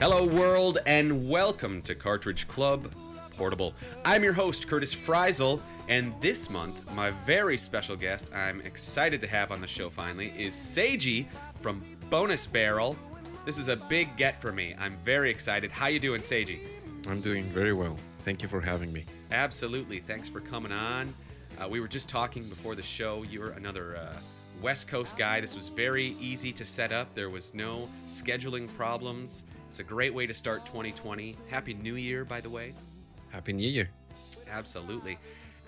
Hello, world, and welcome to Cartridge Club Portable. I'm your host, Curtis Freisel, and this month, my very special guest I'm excited to have on the show finally is Seiji from Bonus Barrel. This is a big get for me. I'm very excited. How you doing, Seiji? I'm doing very well. Thank you for having me. Absolutely. Thanks for coming on. Uh, we were just talking before the show. You're another uh, West Coast guy. This was very easy to set up. There was no scheduling problems. It's a great way to start 2020. Happy New Year, by the way. Happy New Year. Absolutely.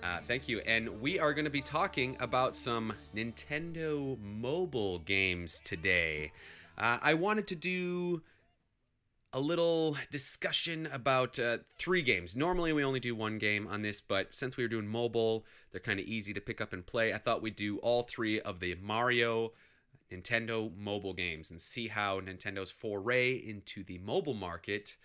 Uh, thank you. And we are going to be talking about some Nintendo mobile games today. Uh, I wanted to do a little discussion about uh, three games. Normally, we only do one game on this, but since we were doing mobile, they're kind of easy to pick up and play. I thought we'd do all three of the Mario Nintendo mobile games and see how Nintendo's foray into the mobile market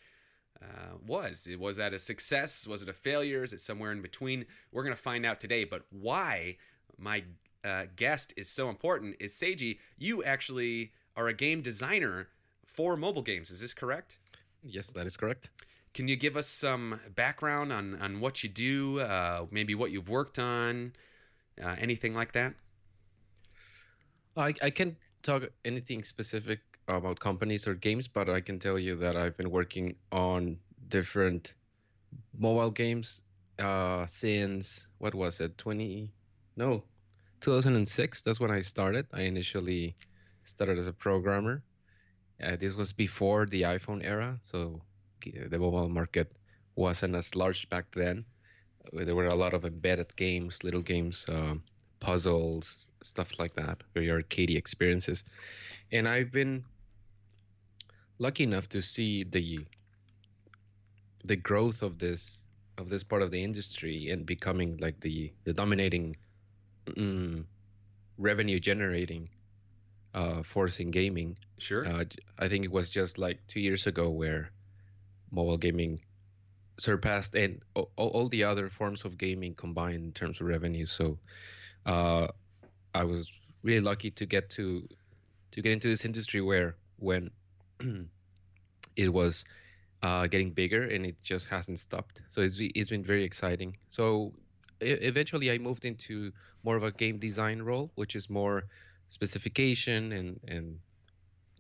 uh, was. Was that a success? Was it a failure? Is it somewhere in between? We're going to find out today. But why my uh, guest is so important is Seiji. You actually are a game designer for mobile games. Is this correct? Yes, that is correct. Can you give us some background on, on what you do, uh, maybe what you've worked on, uh, anything like that? I, I can't talk anything specific about companies or games, but I can tell you that I've been working on different mobile games uh, since what was it, 20? No, 2006. That's when I started. I initially started as a programmer. Uh, this was before the iPhone era, so the mobile market wasn't as large back then. There were a lot of embedded games, little games. Um, puzzles, stuff like that, very arcadey experiences. And I've been lucky enough to see the the growth of this of this part of the industry and becoming like the the dominating mm, revenue generating uh, force in gaming. Sure. Uh, I think it was just like two years ago where mobile gaming surpassed and all, all the other forms of gaming combined in terms of revenue. So uh, I was really lucky to get to to get into this industry where when it was uh, getting bigger and it just hasn't stopped. So it's it's been very exciting. So eventually I moved into more of a game design role, which is more specification and and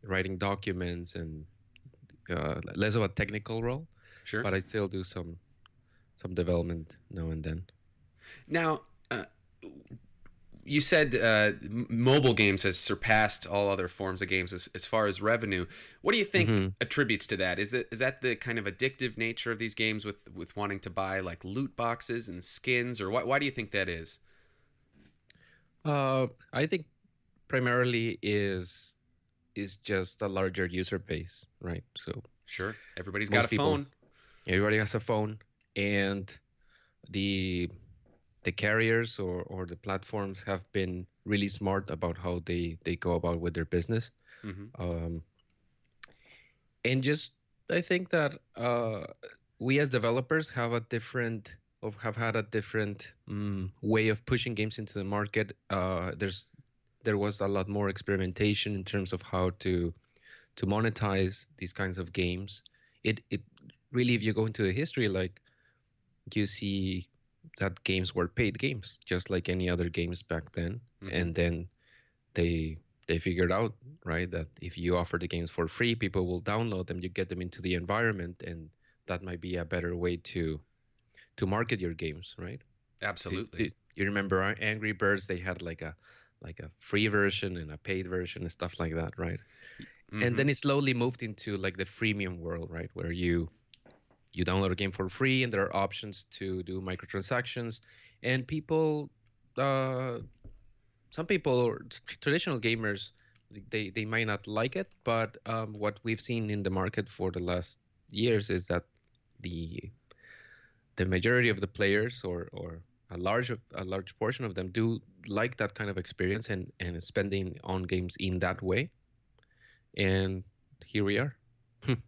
writing documents and uh, less of a technical role. Sure. But I still do some some development now and then. Now, uh, you said uh, mobile games has surpassed all other forms of games as, as far as revenue. What do you think mm-hmm. attributes to that? Is it is that the kind of addictive nature of these games with with wanting to buy like loot boxes and skins, or why why do you think that is? Uh, I think primarily is is just a larger user base, right? So sure, everybody's got a people, phone. Everybody has a phone, and the the carriers or, or the platforms have been really smart about how they, they go about with their business. Mm-hmm. Um, and just, I think that uh, we as developers have a different or have had a different um, way of pushing games into the market. Uh, there's there was a lot more experimentation in terms of how to to monetize these kinds of games. It it really, if you go into the history, like you see that games were paid games, just like any other games back then. Mm-hmm. And then they they figured out right that if you offer the games for free, people will download them. You get them into the environment, and that might be a better way to to market your games, right? Absolutely. you remember Angry Birds? They had like a like a free version and a paid version and stuff like that, right? Mm-hmm. And then it slowly moved into like the freemium world, right, where you you download a game for free and there are options to do microtransactions. And people uh, some people or traditional gamers they, they might not like it but um, what we've seen in the market for the last years is that the the majority of the players or or a large a large portion of them do like that kind of experience and and spending on games in that way. And here we are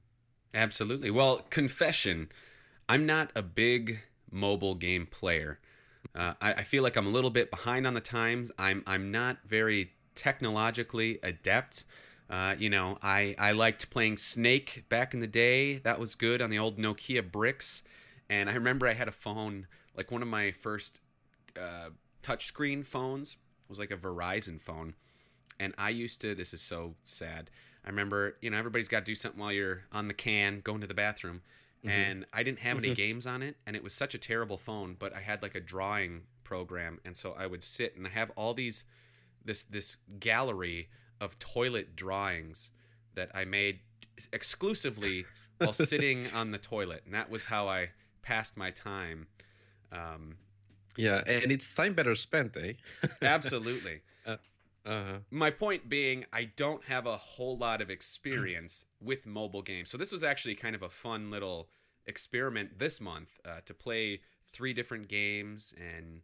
Absolutely. Well, confession, I'm not a big mobile game player. Uh, I, I, feel like I'm a little bit behind on the times. I'm I'm not very technologically adept. Uh, you know, I, I liked playing Snake back in the day. That was good on the old Nokia bricks. And I remember I had a phone, like one of my first uh, touchscreen phones was like a Verizon phone. And I used to, this is so sad. I remember, you know, everybody's got to do something while you're on the can, going to the bathroom. Mm-hmm. And I didn't have any games on it. And it was such a terrible phone, but I had like a drawing program. And so I would sit and I have all these, this, this gallery of toilet drawings that I made exclusively while sitting on the toilet, and that was how I passed my time. Um, yeah, and it's time better spent, eh? absolutely. Uh, uh-huh. My point being, I don't have a whole lot of experience with mobile games, so this was actually kind of a fun little experiment this month uh, to play three different games and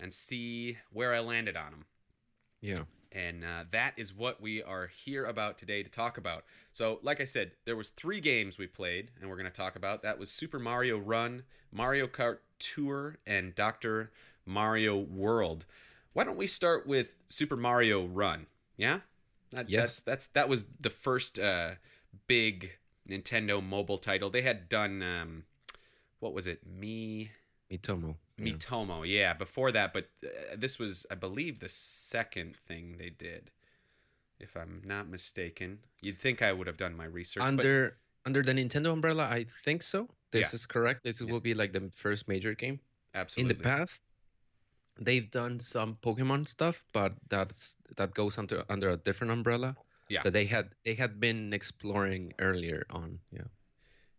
and see where I landed on them. Yeah. And uh, that is what we are here about today to talk about. So, like I said, there was three games we played, and we're going to talk about. That was Super Mario Run, Mario Kart Tour, and Doctor Mario World. Why don't we start with Super Mario Run? Yeah, that, yes. That's that's that was the first uh, big Nintendo mobile title. They had done um, what was it? Me Miitomo. Yeah. yeah. Before that, but uh, this was, I believe, the second thing they did, if I'm not mistaken. You'd think I would have done my research. Under but... under the Nintendo umbrella, I think so. This yeah. is correct. This yeah. will be like the first major game. Absolutely. In the past, they've done some Pokemon stuff, but that's that goes under under a different umbrella. Yeah. But they had they had been exploring earlier on. Yeah.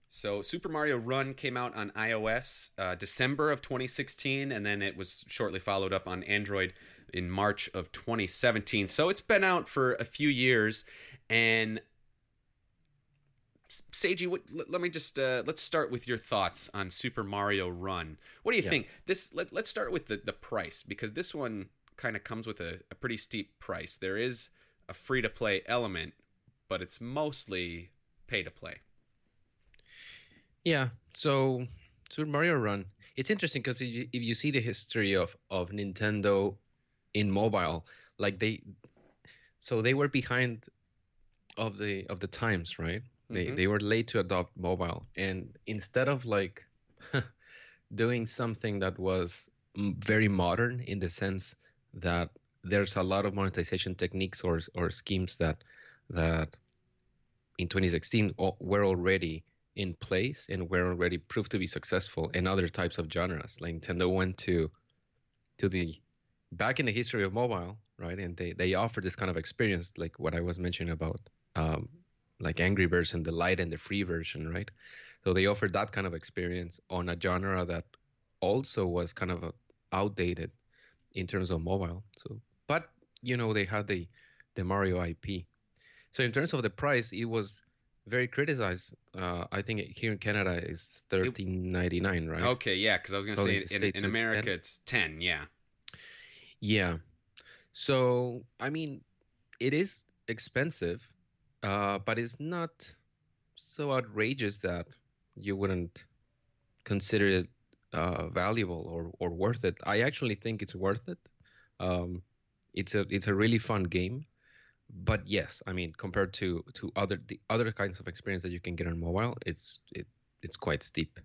So Super Mario Run came out on iOS uh, December of 2016, and then it was shortly followed up on Android in March of 2017. So it's been out for a few years, and Seiji, what, let me just uh, let's start with your thoughts on Super Mario Run. What do you yeah. think? This let, us start with the the price because this one kind of comes with a, a pretty steep price. There is a free to play element, but it's mostly pay to play. Yeah. So Super Mario Run. It's interesting because if, if you see the history of of Nintendo in mobile, like they, so they were behind of the of the times, right? Mm-hmm. They they were late to adopt mobile, and instead of like doing something that was very modern in the sense that there's a lot of monetization techniques or or schemes that that in 2016 were already in place and were already proved to be successful in other types of genres. Like Nintendo went to to the back in the history of mobile, right? And they they offered this kind of experience, like what I was mentioning about, um, like Angry Birds and the light and the free version, right? So they offered that kind of experience on a genre that also was kind of outdated in terms of mobile. So, but you know they had the the Mario IP. So in terms of the price, it was very criticized. Uh, I think here in Canada is thirteen ninety nine, right? Okay, yeah, because I was gonna say in, in, in America 10. it's ten, yeah. Yeah, so I mean, it is expensive, uh, but it's not so outrageous that you wouldn't consider it uh, valuable or, or worth it. I actually think it's worth it. Um, it's a it's a really fun game but yes, I mean compared to to other the other kinds of experience that you can get on mobile, it's it it's quite steep.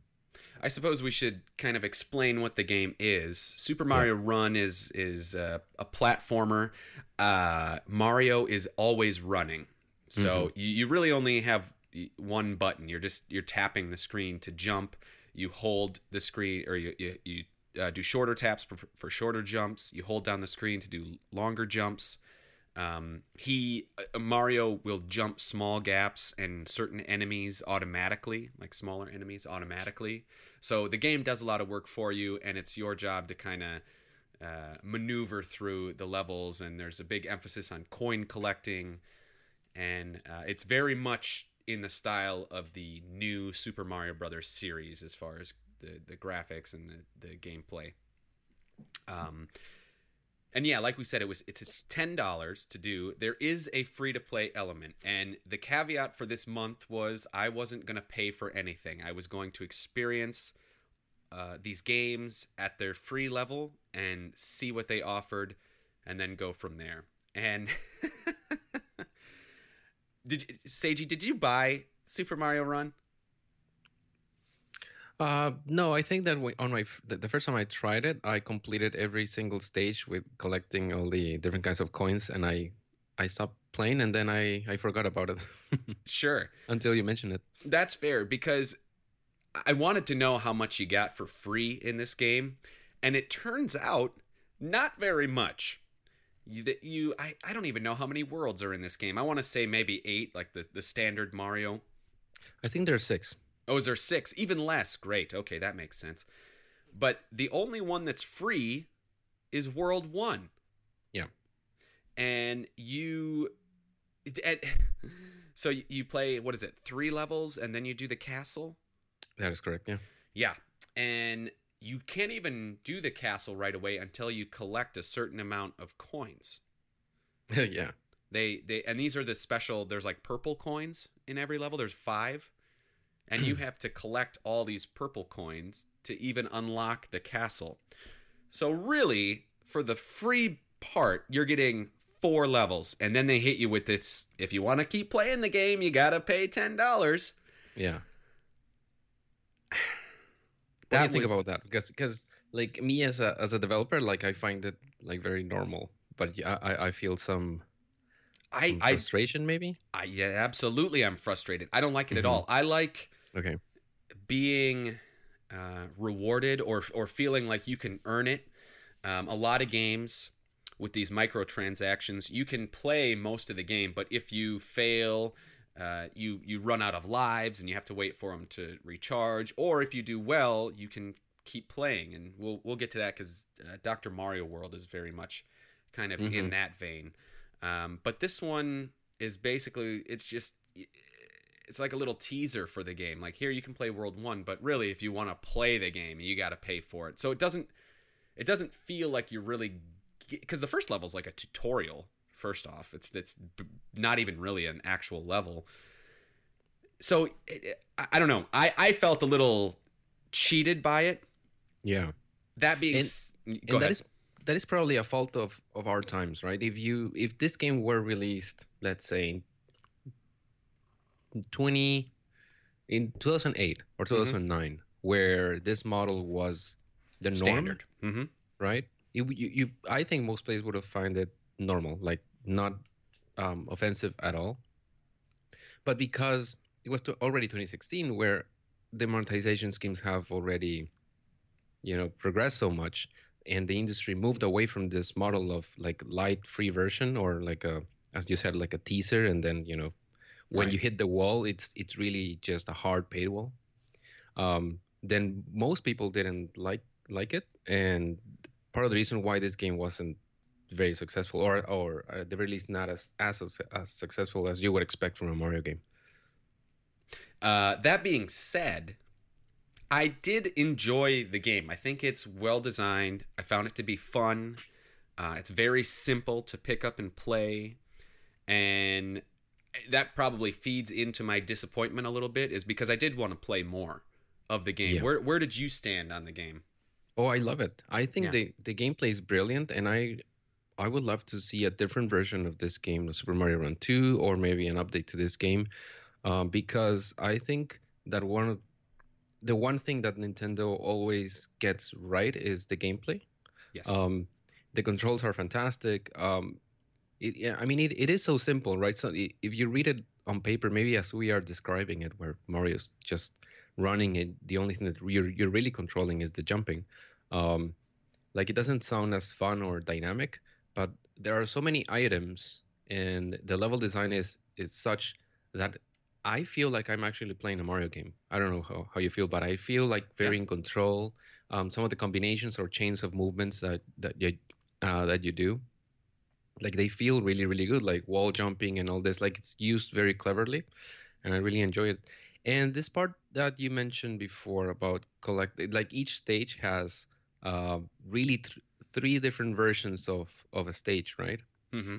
I suppose we should kind of explain what the game is. Super Mario yeah. Run is is a, a platformer. Uh, Mario is always running, so mm-hmm. you, you really only have one button. You're just you're tapping the screen to jump. You hold the screen, or you you, you uh, do shorter taps for, for shorter jumps. You hold down the screen to do longer jumps. Um, he uh, Mario will jump small gaps and certain enemies automatically, like smaller enemies automatically. So the game does a lot of work for you, and it's your job to kind of uh, maneuver through the levels. And there's a big emphasis on coin collecting, and uh, it's very much in the style of the new Super Mario Brothers series as far as the the graphics and the the gameplay. Um, and yeah, like we said, it was it's, it's ten dollars to do. There is a free to play element, and the caveat for this month was I wasn't going to pay for anything. I was going to experience uh, these games at their free level and see what they offered, and then go from there. And did you, Seiji? Did you buy Super Mario Run? Uh, no, I think that on my the first time I tried it, I completed every single stage with collecting all the different kinds of coins, and I I stopped playing, and then I I forgot about it. sure. Until you mentioned it. That's fair because I wanted to know how much you got for free in this game, and it turns out not very much. You, you I, I don't even know how many worlds are in this game. I want to say maybe eight, like the, the standard Mario. I think there are six. Oh, is there six? Even less. Great. Okay, that makes sense. But the only one that's free is World One. Yeah. And you. And, so you play, what is it, three levels, and then you do the castle? That is correct, yeah. Yeah. And you can't even do the castle right away until you collect a certain amount of coins. yeah. They they and these are the special there's like purple coins in every level. There's 5. And you have to collect all these purple coins to even unlock the castle. So really, for the free part, you're getting four levels and then they hit you with this if you want to keep playing the game, you got to pay $10. Yeah what do you was... think about that? Because because like me as a as a developer, like I find it like very normal, but yeah, I I feel some. I, some frustration I, maybe. I yeah, absolutely. I'm frustrated. I don't like it mm-hmm. at all. I like okay being uh, rewarded or or feeling like you can earn it. Um, a lot of games with these microtransactions, you can play most of the game, but if you fail uh, you you run out of lives and you have to wait for them to recharge. Or if you do well, you can keep playing, and we'll we'll get to that because uh, Doctor Mario World is very much kind of mm-hmm. in that vein. Um, but this one is basically it's just it's like a little teaser for the game. Like here you can play World One, but really if you want to play the game, you got to pay for it. So it doesn't it doesn't feel like you're really because the first level is like a tutorial First off, it's it's not even really an actual level. So it, I don't know. I I felt a little cheated by it. Yeah. That being, and, s- and that is that is probably a fault of of our times, right? If you if this game were released, let's say, twenty in two thousand eight or two thousand nine, mm mm-hmm. where this model was the norm, Standard. Mm-hmm. right? You, you, you, I think most players would have found it normal, like not um, offensive at all. But because it was already 2016, where the monetization schemes have already, you know, progressed so much, and the industry moved away from this model of like light free version or like a, as you said, like a teaser, and then you know, when right. you hit the wall, it's it's really just a hard paywall. Um, then most people didn't like like it, and part of the reason why this game wasn't very successful, or or at the very least not as as as successful as you would expect from a Mario game. Uh, that being said, I did enjoy the game. I think it's well designed. I found it to be fun. Uh, it's very simple to pick up and play, and that probably feeds into my disappointment a little bit. Is because I did want to play more of the game. Yeah. Where where did you stand on the game? Oh, I love it. I think yeah. the the gameplay is brilliant, and I I would love to see a different version of this game, the Super Mario Run 2, or maybe an update to this game, um, because I think that one of the one thing that Nintendo always gets right is the gameplay. Yes. Um, the controls are fantastic. Um, it, yeah, I mean, it, it is so simple, right? So if you read it on paper, maybe as we are describing it, where Mario's just running it, the only thing that you're, you're really controlling is the jumping. Um, like it doesn't sound as fun or dynamic, but there are so many items and the level design is is such that I feel like I'm actually playing a Mario game. I don't know how, how you feel, but I feel like very yeah. in control. Um, some of the combinations or chains of movements that that you uh, that you do, like they feel really really good. Like wall jumping and all this, like it's used very cleverly, and I really enjoy it. And this part that you mentioned before about collect, like each stage has uh, really th- three different versions of of a stage, right? Mm-hmm.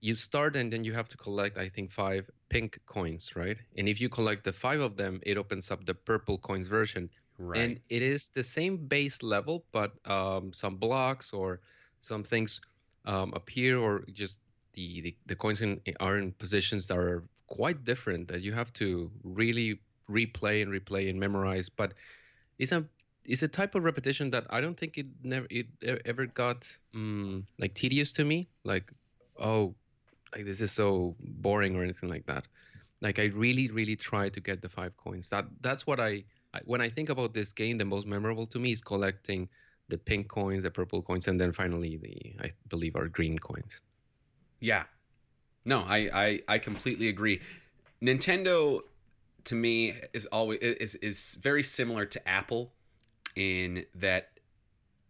You start and then you have to collect, I think, five pink coins, right? And if you collect the five of them, it opens up the purple coins version. Right. And it is the same base level, but um, some blocks or some things um, appear, or just the, the, the coins in, are in positions that are quite different that you have to really replay and replay and memorize. But it's a it's a type of repetition that I don't think it never it ever got um, like tedious to me. Like, oh, like this is so boring or anything like that. Like I really really try to get the five coins. That that's what I, I when I think about this game, the most memorable to me is collecting the pink coins, the purple coins, and then finally the I believe are green coins. Yeah, no, I I, I completely agree. Nintendo to me is always is is very similar to Apple in that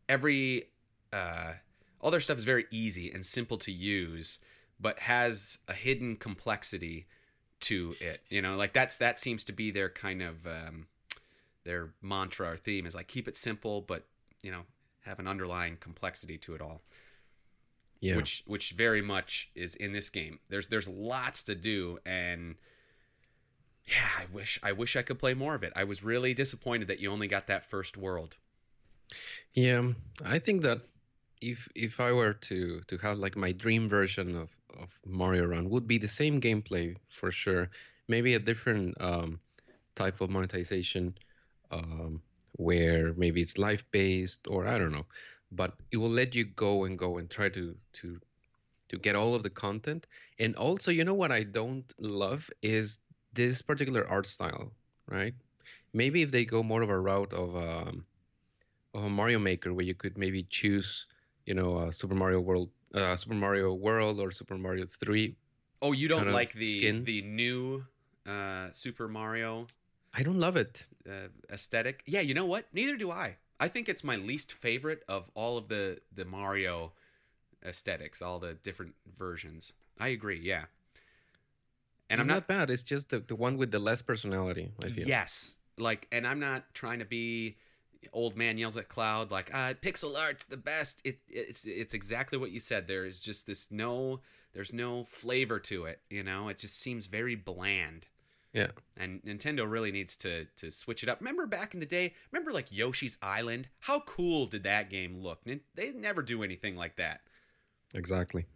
every uh, all their stuff is very easy and simple to use, but has a hidden complexity to it. You know, like that's that seems to be their kind of um, their mantra or theme is like keep it simple, but you know have an underlying complexity to it all. Yeah. Which which very much is in this game. There's there's lots to do and yeah, I wish I wish I could play more of it. I was really disappointed that you only got that first world. Yeah, I think that if if I were to to have like my dream version of of Mario Run would be the same gameplay for sure. Maybe a different um, type of monetization, um, where maybe it's life based or I don't know, but it will let you go and go and try to to to get all of the content. And also, you know what I don't love is this particular art style, right? Maybe if they go more of a route of um, of a Mario Maker, where you could maybe choose, you know, uh, Super Mario World, uh, Super Mario World, or Super Mario Three. Oh, you don't like the skins. the new uh, Super Mario? I don't love it. Uh, aesthetic. Yeah, you know what? Neither do I. I think it's my least favorite of all of the the Mario aesthetics, all the different versions. I agree. Yeah and it's I'm not, not bad. It's just the, the one with the less personality. I feel. Yes, like, and I'm not trying to be old man yells at cloud like ah pixel art's the best. It it's it's exactly what you said there is just this no there's no flavor to it you know? It just seems very bland. Yeah. And nintendo really needs to to switch it up. Remember back in the day remember like yoshi's island? How cool did that game look? They never do anything like that. Exactly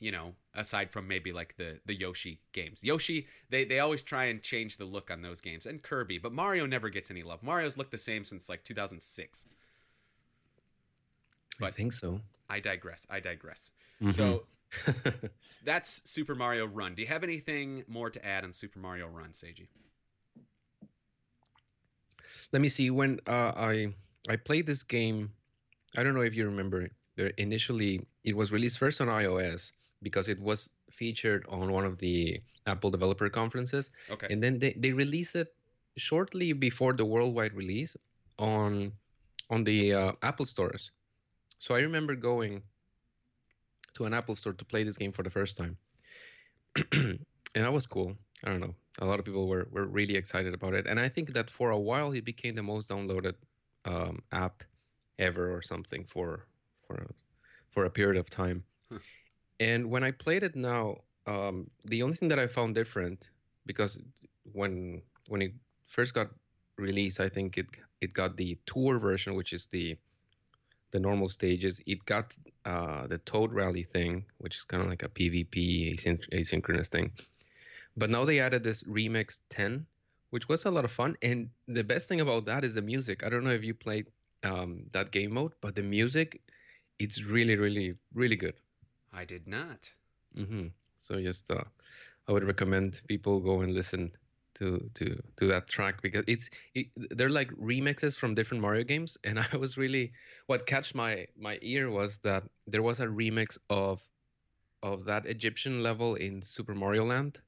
you know, aside from maybe like the the Yoshi games. Yoshi, they they always try and change the look on those games, and Kirby, but Mario never gets any love. Mario's looked the same since like 2006. But I think so. I digress. I digress. Mm-hmm. So that's Super Mario Run. Do you have anything more to add on Super Mario Run, Seiji? Let me see. When uh, I I played this game, I don't know if you remember. Initially, it was released first on iOS, because it was featured on one of the Apple developer conferences. Okay. And then they, they released it shortly before the worldwide release on on the uh, Apple stores. So I remember going to an Apple store to play this game for the first time. and that was cool. I don't know. A lot of people were, were really excited about it. And I think that for a while it became the most downloaded um, app ever or something for for for a period of time. And when I played it now, um, the only thing that I found different, because when when it first got released, I think it it got the tour version, which is the the normal stages. It got uh, the Toad Rally thing, which is kind of like a PvP asynchronous thing. But now they added this Remix 10, which was a lot of fun. And the best thing about that is the music. I don't know if you played um, that game mode, but the music, it's really, really, really good. I did not. Mm-hmm. So just uh, I would recommend people go and listen to to to that track because it's it, they're like remixes from different Mario games, and I was really what catch my my ear was that there was a remix of of that Egyptian level in Super Mario Land.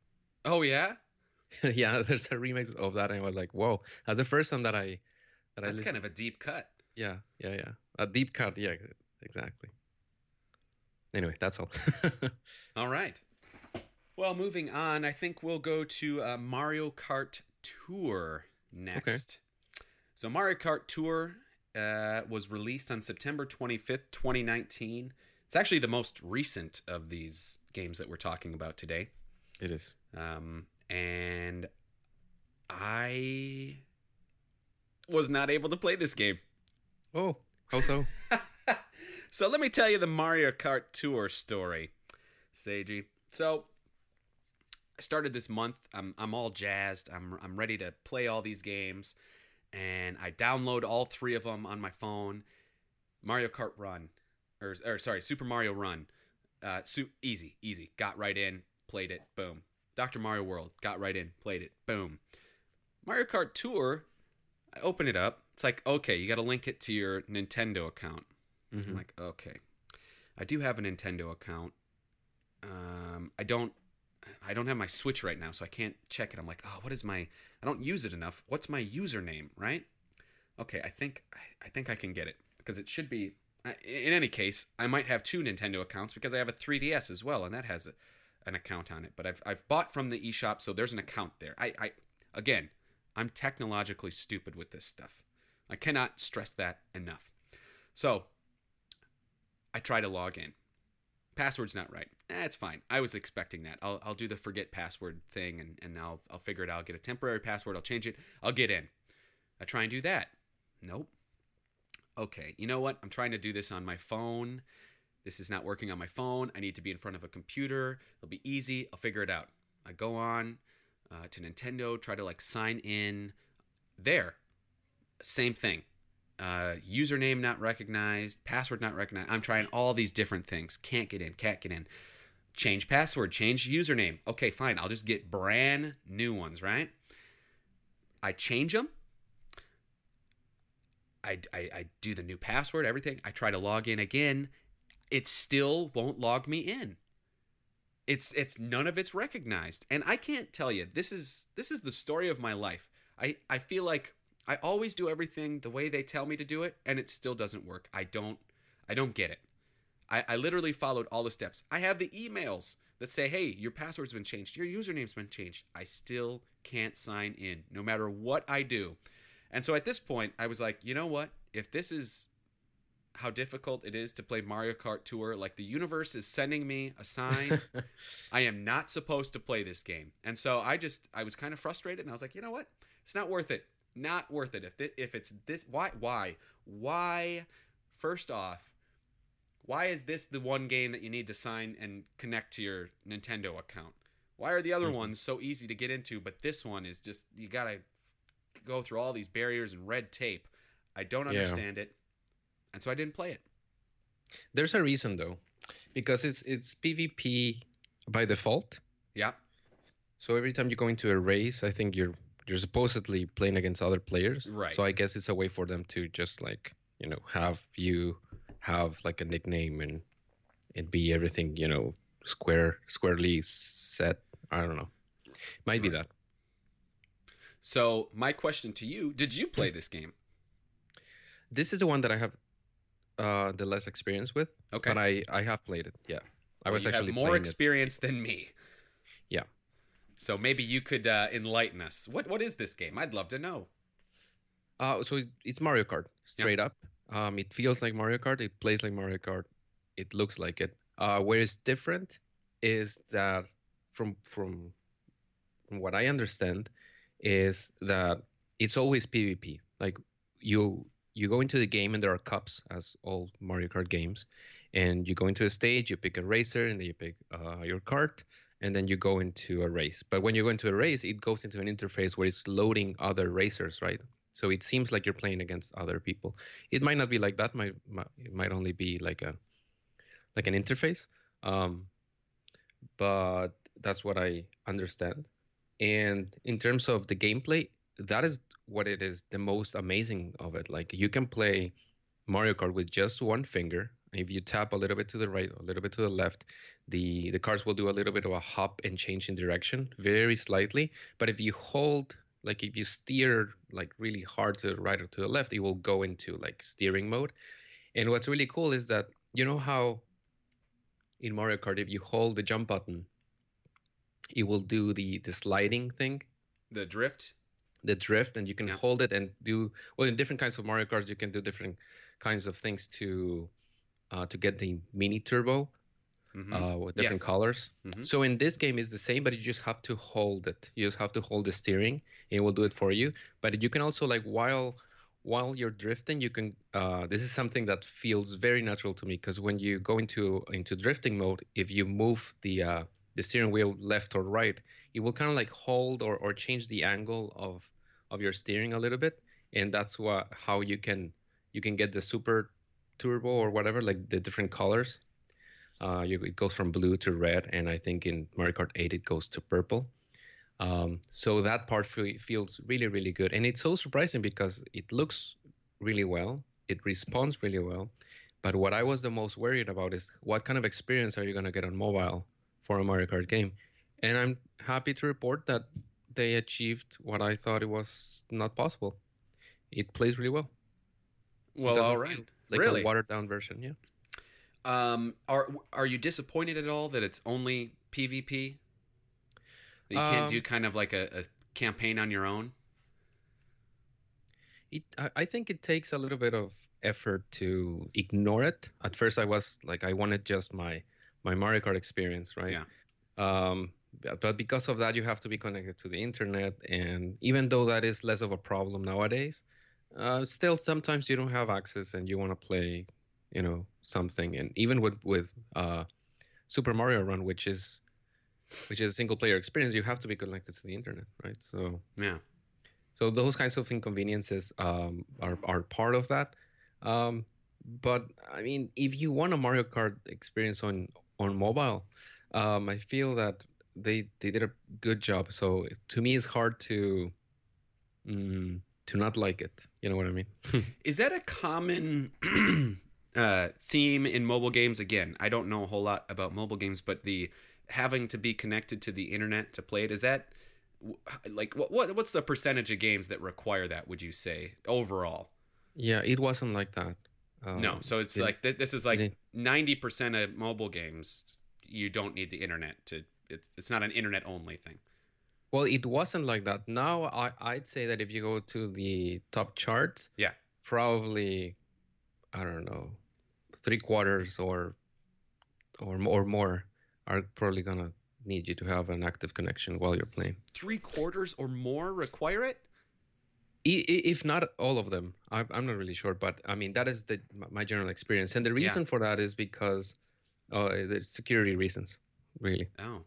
Oh yeah. yeah, there's a remix of that, and I was like, "Whoa!" That's the first time that I that That's I kind of a deep cut. Yeah, yeah, yeah. A deep cut. Yeah, exactly anyway, that's all. all right. Well, moving on, I think we'll go to uh, Mario Kart Tour next. Okay. So, Mario Kart Tour uh, was released on September 25th, 2019. It's actually the most recent of these games that we're talking about today. It is. Um, and I was not able to play this game. Oh, how so? So let me tell you the Mario Kart Tour story, Seiji. So I started this month. I'm I'm all jazzed. I'm I'm ready to play all these games, and I download all three of them on my phone. Mario Kart Run, or or sorry, Super Mario Run. Uh, su- easy, easy. Got right in, played it, boom. Dr. Mario World, got right in, played it, boom. Mario Kart Tour, I open it up. It's like, okay, you got to link it to your Nintendo account. Mhm. I'm like, okay, I do have a Nintendo account. Um, I don't, I don't have my Switch right now, so I can't check it. I'm like, oh, what is my? I don't use it enough. What's my username? Right? Okay, I think, I think I can get it because it should be. In any case, I might have two Nintendo accounts because I have a 3DS as well, and that has a, an account on it. But I've I've bought from the eShop, so there's an account there. I, I again, I'm technologically stupid with this stuff. I cannot stress that enough. So I try to log in. Password's not right. Eh, fine. I was expecting that. I'll, I'll do the forget password thing and, and I'll, I'll figure it out. I'll get a temporary password. I'll change it. I'll get in. I try and do that. Nope. Okay, you know what? I'm trying to do this on my phone. This is not working on my phone. I need to be in front of a computer. It'll be easy. I'll figure it out. I go on uh, to Nintendo, try to like sign in. There, same thing. Uh, username not recognized, password not recognized. I'm trying all these different things. Can't get in, can't get in. Change password, change username. Okay, fine. I'll just get brand new ones, right? I change them. I, I, I do the new password, everything. I try to log in again. It still won't log me in. It's it's none of it's recognized. And I can't tell you. This is this is the story of my life. I, I feel like I always do everything the way they tell me to do it, and it still doesn't work. I don't I don't get it. I, I literally followed all the steps. I have the emails that say, hey, your password's been changed, your username's been changed. I still can't sign in, no matter what I do. And so at this point, I was like, you know what? If this is how difficult it is to play Mario Kart Tour, like the universe is sending me a sign, I am not supposed to play this game. And so I just, I was kind of frustrated and I was like, you know what? It's not worth it. Not worth it. If it, if it's this, why, why, why? First off, why is this the one game that you need to sign and connect to your Nintendo account? Why are the other Mhm. ones so easy to get into, but this one is just you gotta go through all these barriers and red tape? I don't Yeah. understand it, and so I didn't play it. There's a reason though, because it's it's PvP by default. Yeah, So every time you go into a race, I think you're you're supposedly playing against other players. Right. So I guess it's a way for them to just like you know have you have like a nickname and it be everything you know square squarely set. I don't know. Might be that. So my question to you: Did you play this game? This is the one that I have uh the less experience with, Okay, but I I have played it. Yeah. I Well, was you actually have more playing it. experience than me. Yeah. So maybe you could uh, enlighten us. What what is this game? I'd love to know. Uh, so it's Mario Kart, straight up. Um, it feels like Mario Kart. It plays like Mario Kart. It looks like it. Uh, where it's different is that from from from what I understand is that it's always PvP. Like you you go into the game and there are cups as all Mario Kart games, and you go into a stage, you pick a racer, and then you pick uh, your kart, and then you go into a race. But when you go into a race, it goes into an interface where it's loading other racers, right? So it seems like you're playing against other people. It might not be like that. Might, might it might only be like a like an interface. Um, but that's what I understand. And in terms of the gameplay, that is what it is the most amazing of it. Like you can play Mario Kart with just one finger. If you tap a little bit to the right, a little bit to the left, the the cars will do a little bit of a hop and change in direction, very slightly. But if you hold, like if you steer like really hard to the right or to the left, it will go into like steering mode. And what's really cool is that you know how in Mario Kart, if you hold the jump button, it will do the the sliding thing The drift. the drift and you can Yeah. hold it and do well in different kinds of Mario Karts you can do different kinds of things to uh, to get the mini turbo Mhm. uh, with different Yes. colors. Mhm. So in this game it's the same, but you just have to hold it. You just have to hold the steering, and it will do it for you. But you can also like while while you're drifting, you can. Uh, this is something that feels very natural to me because when you go into into drifting mode, if you move the uh, the steering wheel left or right, it will kind of like hold or, or change the angle of of your steering a little bit, and that's what how you can you can get the super turbo or whatever like the different colors. Uh, you, it goes from blue to red, and I think in Mario Kart 8 it goes to purple. Um, so that part fe- feels really really good, and it's so surprising because it looks really well, it responds really well. But what I was the most worried about is what kind of experience are you going to get on mobile for a Mario Kart game? And I'm happy to report that they achieved what I thought it was not possible. It plays really well. Well, all right. Like really? a watered down version, yeah. Um, are are you disappointed at all that it's only PvP? That you can't Um, do kind of like a, a campaign on your own. It I, I think it takes a little bit of effort to ignore it. At first I was like I wanted just my my Mario Kart experience, right? Yeah. Um but because of that you have to be connected to the internet and even though that is less of a problem nowadays, uh, still sometimes you don't have access and you want to play, you know, something and even with with uh Super Mario Run which is which is a single player experience, you have to be connected to the internet, right? So Yeah. so those kinds of inconveniences um, are are part of that. Um, but I mean, if you want a Mario Kart experience on on mobile, um, I feel that they they did a good job. So to me, it's hard to mm, to not like it. You know what I mean? Is that a common uh, theme in mobile games? Again, I don't know a whole lot about mobile games, but the having to be connected to the internet to play it is that like what, what what's the percentage of games that require that? Would you say overall? yeah, it wasn't like that. no, Um, so it's it- like th- this is like ninety percent of mobile games. You don't need the internet to. It's it's not an internet only thing. Well, it wasn't like that. Now I, I'd say that if you go to the top charts, Yeah. probably I don't know, three quarters or or more, or more are probably gonna need you to have an active connection while you're playing. Three quarters or more require it. If not all of them, I'm I'm not really sure, but I mean that is the my general experience, and the reason for that is because uh, there's security reasons, really. Oh,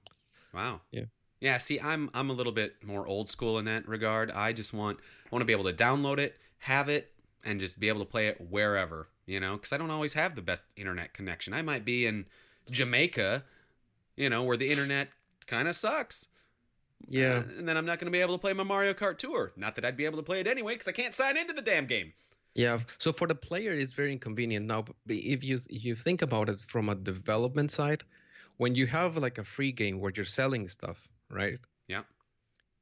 wow. Yeah. Yeah. See, I'm I'm a little bit more old school in that regard. I just want I want to be able to download it, have it, and just be able to play it wherever. You know, because I don't always have the best internet connection. I might be in Jamaica, you know, where the internet kind of sucks. Yeah. Uh, and then I'm not going to be able to play my Mario Kart Tour. Not that I'd be able to play it anyway, because I can't sign into the damn game. Yeah, so for the player, it's very inconvenient. Now, if you if you think about it from a development side, when you have like a free game where you're selling stuff, right? Yeah.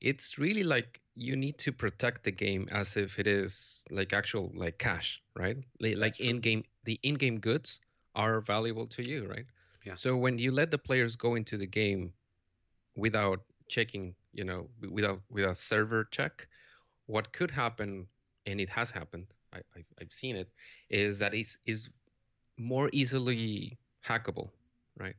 It's really like you need to protect the game as if it is like actual like cash, right? Li- Like in-game, the in-game goods are valuable to you, right? Yeah. So when you let the players go into the game without checking, you know, without without server check, what could happen, and it has happened, I, I I've seen it, is that it's is more easily hackable, right?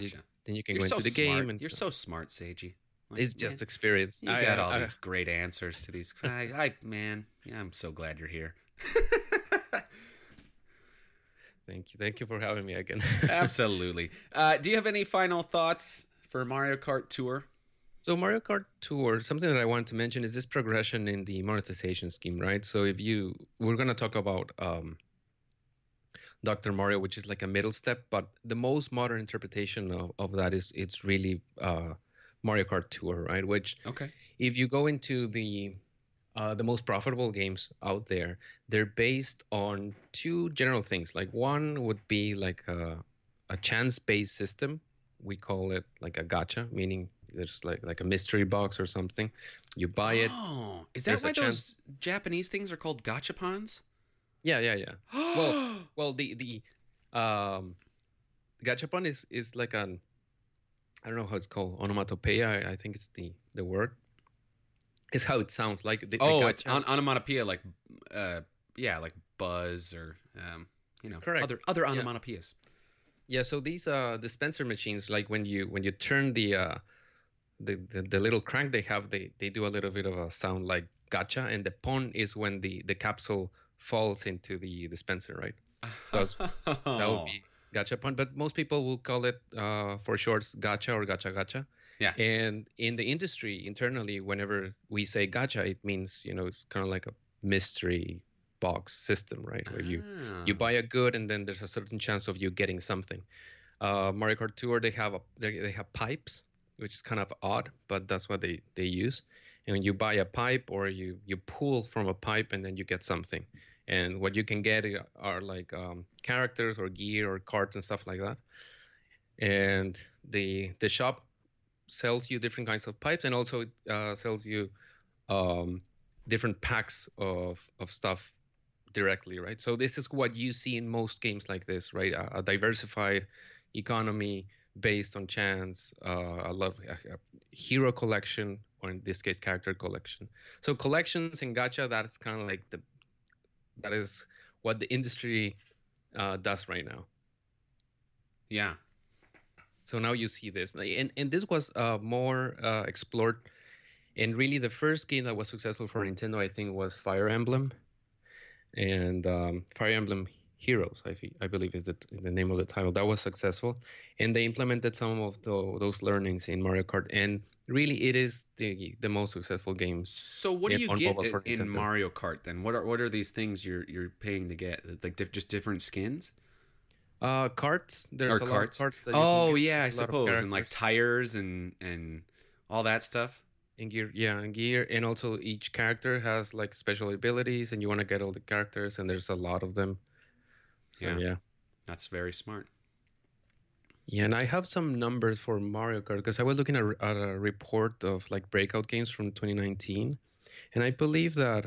you- Gotcha. Then you can You're go so into the smart. game, and You're so smart, Seiji. Like, it's man, just experience. You I- got all I- these great answers to these. I, I man, yeah, I'm so glad you're here. Thank you, thank you for having me again. Absolutely. Uh, do you have any final thoughts for Mario Kart Tour? So Mario Kart Tour, something that I wanted to mention is this progression in the monetization scheme, right? So if you, we're gonna talk about um, Dr. Mario, which is like a middle step, but the most modern interpretation of, of that is it's really uh, Mario Kart Tour, right? Which Okay. if you go into the uh, the most profitable games out there, they're based on two general things. Like one would be like a, a chance-based system. We call it like a gacha, meaning there's like like a mystery box or something. You buy it. Oh, is that why those Japanese things are called gachapons? Yeah, yeah, yeah. well, Well, the the um, gachapon is is like an I don't know how it's called onomatopoeia. I, I think it's the the word. It's how it sounds like. The, the oh, it's gacha- on onomatopoeia, like, uh, yeah, like buzz or, um, you know, Correct. other other Yeah. onomatopoeias. Yeah, so these uh dispenser machines, like when you when you turn the uh the, the, the little crank they have, they they do a little bit of a sound like gacha, and the pon is when the the capsule falls into the dispenser, right? So That would be gachapon, but most people will call it uh, for shorts gacha or gacha gacha. Yeah. And in the industry internally, whenever we say gacha, it means you know it's kind of like a mystery box system, right? Where you you Ah. buy a good and then there's a certain chance of you getting something. Uh, Mario Kart Tour they have a they, they have pipes, which is kind of odd, but that's what they they use. And when you buy a pipe or you you pull from a pipe and then you get something. And what you can get are like um, characters or gear or cards and stuff like that. And the the shop sells you different kinds of pipes and also uh, sells you um, different packs of of stuff directly, right? So this is what you see in most games like this, right? A, a diversified economy based on chance. Uh, I love a, a hero collection, or in this case, character collection. So collections and gacha, that's kind of like the that is what the industry uh, does right now. Yeah. So now you see this, and and this was uh, more uh, explored. And really, the first game that was successful for Nintendo, I think, was Fire Emblem, and um, Fire Emblem Heroes. I, fe- I believe is the, the name of the title. That was successful, and they implemented some of the, those learnings in Mario Kart. And really, it is the the most successful games. So what do you get in. Mario Kart then? What are what are these things you're you're paying to get? Like diff- just different skins? Uh, karts. There's Or a lot of karts? karts. Oh yeah, I suppose, and like tires and and all that stuff. and gear yeah and gear and also each character has like special abilities and you want to get all the characters and there's a lot of them so Yeah. yeah That's very smart. yeah and i have some numbers for mario kart because i was looking at, at a report of like breakout games from 2019 and i believe that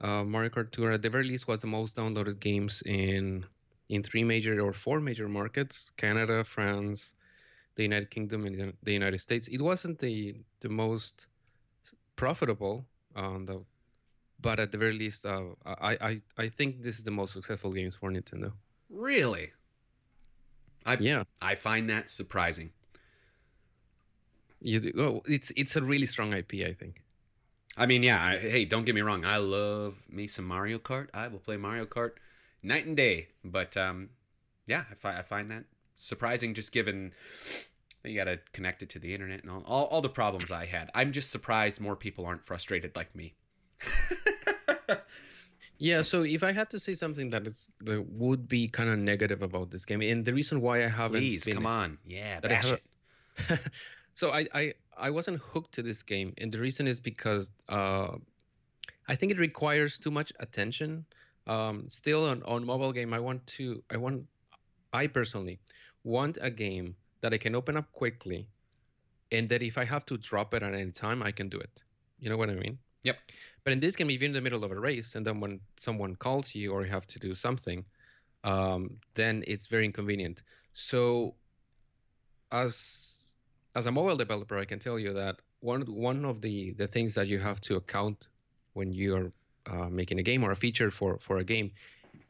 uh, mario kart tour at the very least was the most downloaded games in in three major or four major markets canada france the united kingdom and the- the united states it wasn't the the most profitable um, the, but at the very least uh, I, I i think this is the most successful games for nintendo Really? I yeah I find that surprising. you do, oh, it's it's a really strong ip i think I mean, yeah. I, hey, don't get me wrong. I love me some Mario Kart. I will play Mario Kart night and day. But um, yeah, I, fi- I find that surprising. Just given that you got to connect it to the internet and all, all all the problems I had. I'm just surprised more people aren't frustrated like me. yeah so if i had to say something that is that would be kind of negative about this game and the reason why i haven't Please, been come on. Yeah, bash it. so I, I I wasn't hooked to this game, and the reason is because uh, I think it requires too much attention. Um, still on, on mobile game, I want to I want I personally want a game that I can open up quickly, and that if I have to drop it at any time, I can do it. You know what I mean? Yep. But in this game, if you're in the middle of a race and then when someone calls you or you have to do something, um, then it's very inconvenient. So as as a mobile developer, I can tell you that one one of the the things that you have to account when you are uh, making a game or a feature for for a game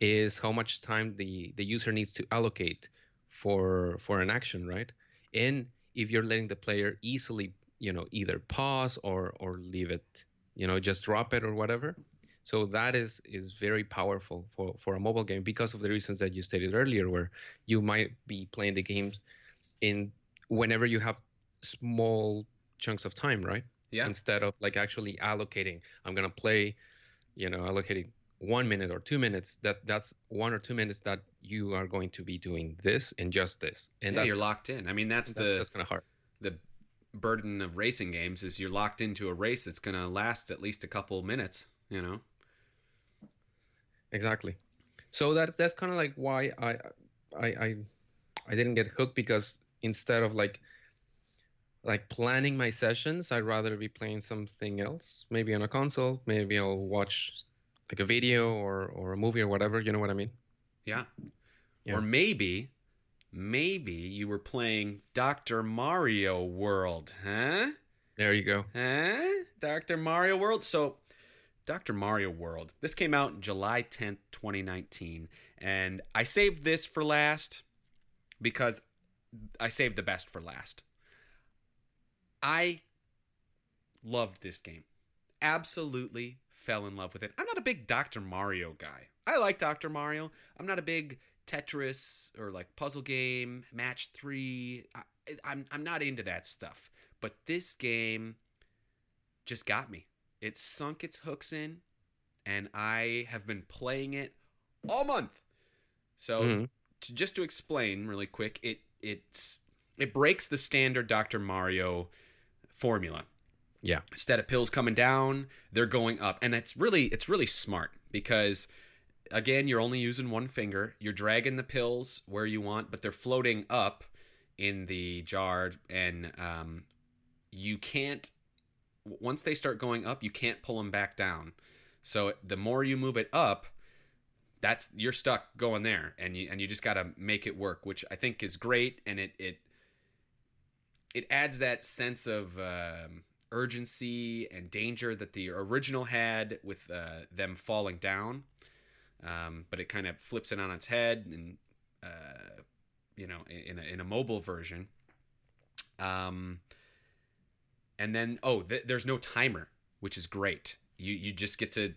is how much time the the user needs to allocate for for an action, right? And if you're letting the player easily, you know, either pause or or leave it, you know, just drop it or whatever. So that is is very powerful for for a mobile game because of the reasons that you stated earlier, where you might be playing the games in whenever you have small chunks of time, right? Yeah. Instead of like actually allocating, I'm gonna play, you know, allocating one minute or two minutes. That that's one or two minutes that you are going to be doing this and just this, and yeah, that's you're locked in. I mean, that's that- the that's kind of hard. the burden of racing games is you're locked into a race that's going to last at least a couple minutes. You know. Exactly. So that that's kind of like why I I I I didn't get hooked because instead of like like planning my sessions, I'd rather be playing something else, maybe on a console. Maybe I'll watch like a video or or a movie or whatever. You know what I mean? Yeah. Yeah. Or maybe, maybe you were playing Dr. Mario World, huh? There you go. Huh? Dr. Mario World. So, Dr. Mario World. This came out July 10th, 2019. And I saved this for last because I saved the best for last. I loved this game. Absolutely fell in love with it. I'm not a big Dr. Mario guy. I like Dr. Mario. I'm not a big Tetris or like puzzle game, match three. I, I'm I'm not into that stuff. But this game just got me. It sunk its hooks in, and I have been playing it all month. So Mhm. to, just to explain really quick, it it's it breaks the standard Dr. Mario formula. Yeah. Instead of pills coming down, they're going up, and it's really it's really smart because again, you're only using one finger. You're dragging the pills where you want, but they're floating up in the jar, and um, you can't. Once they start going up, you can't pull them back down. So the more you move it up, that's you're stuck going there, and you and you just got to make it work, which I think is great, and it it it adds that sense of um, urgency and danger that the original had with uh, them falling down. Um, but it kind of flips it on its head, and uh, you know, in a, in a mobile version. Um, and then oh, th- there's no timer, which is great. You you just get to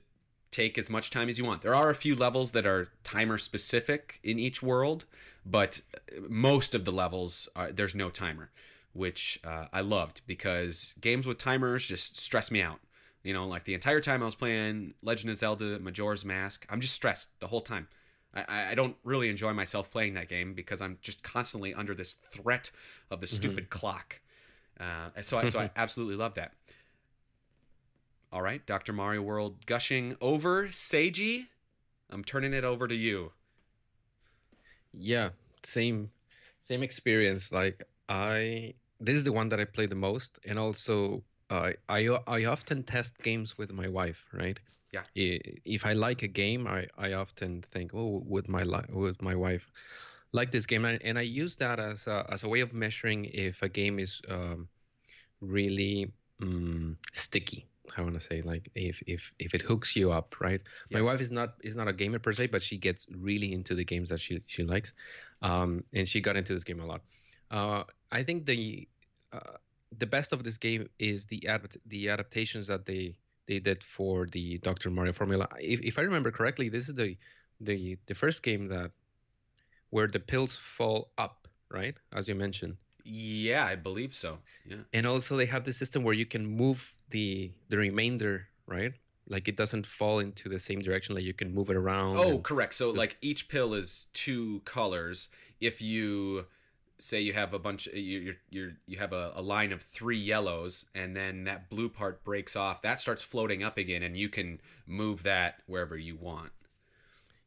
take as much time as you want. There are a few levels that are timer specific in each world, but most of the levels are there's no timer, which uh, I loved because games with timers just stress me out. You know, like the entire time I was playing Legend of Zelda Majora's Mask, I'm just stressed the whole time. I, I don't really enjoy myself playing that game because I'm just constantly under this threat of the stupid clock. Uh, so I, so I absolutely love that. All right, Dr. Mario World gushing over. Seiji, I'm turning it over to you. Yeah, same same experience. Like I this is the one that I play the most and also uh, I I often test games with my wife, right? Yeah. If I like a game, I I often think, "Oh, would my li- would my wife like this game?" And, and I use that as a, as a way of measuring if a game is um, really mm, sticky. I want to say like if if if it hooks you up, right? My wife is not is not a gamer per se, but she gets really into the games that she she likes, um, and she got into this game a lot. Uh, I think the uh, the best of this game is the adapt the adaptations that they they did for the Dr. Mario formula. If if I remember correctly, this is the the the first game that where the pills fall up, right? As you mentioned Yeah, I believe so. Yeah. and also they have the system where you can move the the remainder right like it doesn't fall into the same direction like you can move it around Oh, and- correct. So like each pill is two colors. If you say you have a bunch, you you you you have a, a line of three yellows, and then that blue part breaks off. That starts floating up again, and you can move that wherever you want.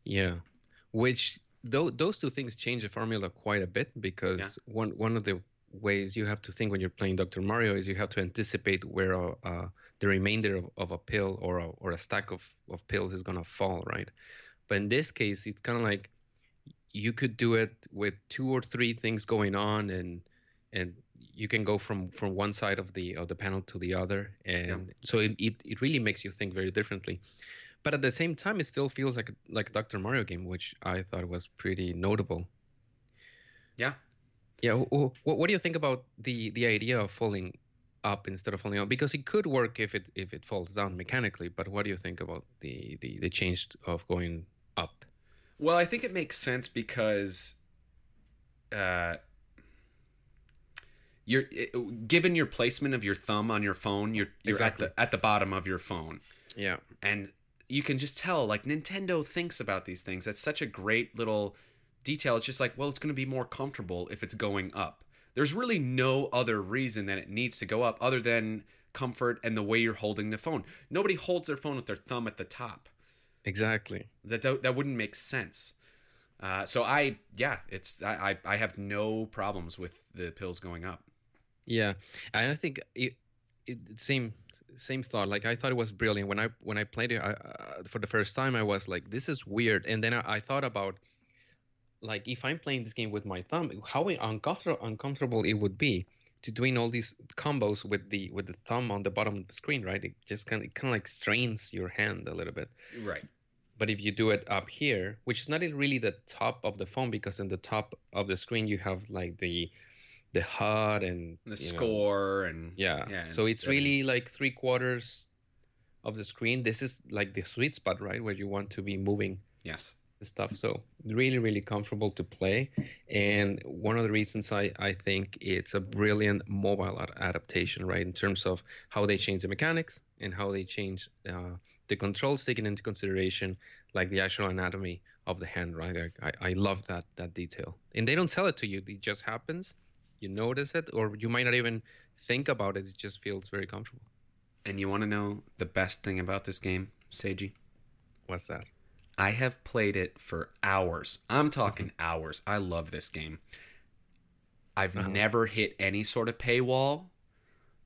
yeah which though those two things change the formula quite a bit because one one of the ways you have to think when you're playing Dr. Mario is you have to anticipate where uh, the remainder of, of a pill or a, or a stack of, of pills is going to fall, right? But in this case, it's kind of like you could do it with two or three things going on and and you can go from from one side of the of the panel to the other. And so it, it, it really makes you think very differently. But at the same time it still feels like like a Dr. Mario game which I thought was pretty notable. Yeah. yeah wh- wh- what, what do you think about the the idea of falling up instead of falling out? Because it could work if it if it falls down mechanically but what do you think about the the, the change of going up Well, I think it makes sense because, uh, you're it, given your placement of your thumb on your phone, you're you're Exactly. at the at the bottom of your phone, yeah and you can just tell like Nintendo thinks about these things. That's such a great little detail. It's just like, well, it's going to be more comfortable if it's going up. There's really no other reason that it needs to go up other than comfort and the way you're holding the phone. Nobody holds their phone with their thumb at the top. Exactly That that, that wouldn't make sense. Uh, so I yeah, it's I, I have no problems with the pills going up. Yeah, and I think it, it same same thought. Like I thought it was brilliant when I when I played it I, uh, for the first time. I was like, this is weird, and then I, I thought about like if I'm playing this game with my thumb, how uncomfortable uncomfortable it would be to doing all these combos with the with the thumb on the bottom of the screen, right? It just kind of kind of like strains your hand a little bit. Right. But if you do it up here, which is not really the top of the phone, because in the top of the screen you have like the the HUD and The you know, score and yeah. yeah, so it's everything. really like three quarters of the screen. This is like the sweet spot, right, where you want to be moving yes. Stuff. So really, really comfortable to play. And one of the reasons I, I think it's a brilliant mobile ad- adaptation, right? In terms of how they change the mechanics and how they change uh, the controls taken into consideration, like the actual anatomy of the hand, right? I, I, I love that that detail. And they don't sell it to you; it just happens. You notice it, or you might not even think about it. It just feels very comfortable. And you want to know the best thing about this game, Seiji? What's that? I have played it for hours. I'm talking hours. I love this game. I've Uh-huh. never hit any sort of paywall.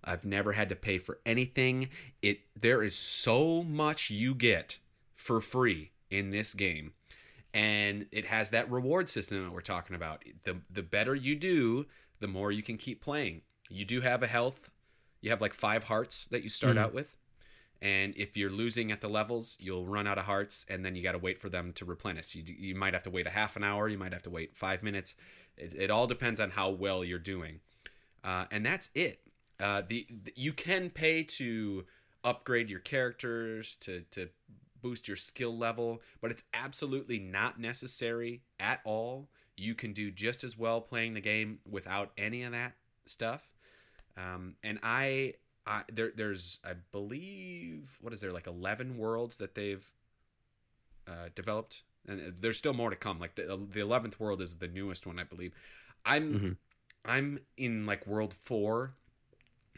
I've never had to pay for anything. It there is so much you get for free in this game. And it has that reward system that we're talking about. The the better you do, the more you can keep playing. You do have a health. You have like 5 hearts that you start Mhm. out with. And if you're losing at the levels, you'll run out of hearts, and then you got to wait for them to replenish. You, you might have to wait a half an hour, you might have to wait five minutes. It, it all depends on how well you're doing, uh, and that's it. Uh, the, the you can pay to upgrade your characters to to boost your skill level, but it's absolutely not necessary at all. You can do just as well playing the game without any of that stuff. Um, and I I, there, there's, I believe, what is there, like 11 worlds that they've uh, developed, and there's still more to come. Like the the 11th world is the newest one, I believe. I'm Mhm. I'm in like world four,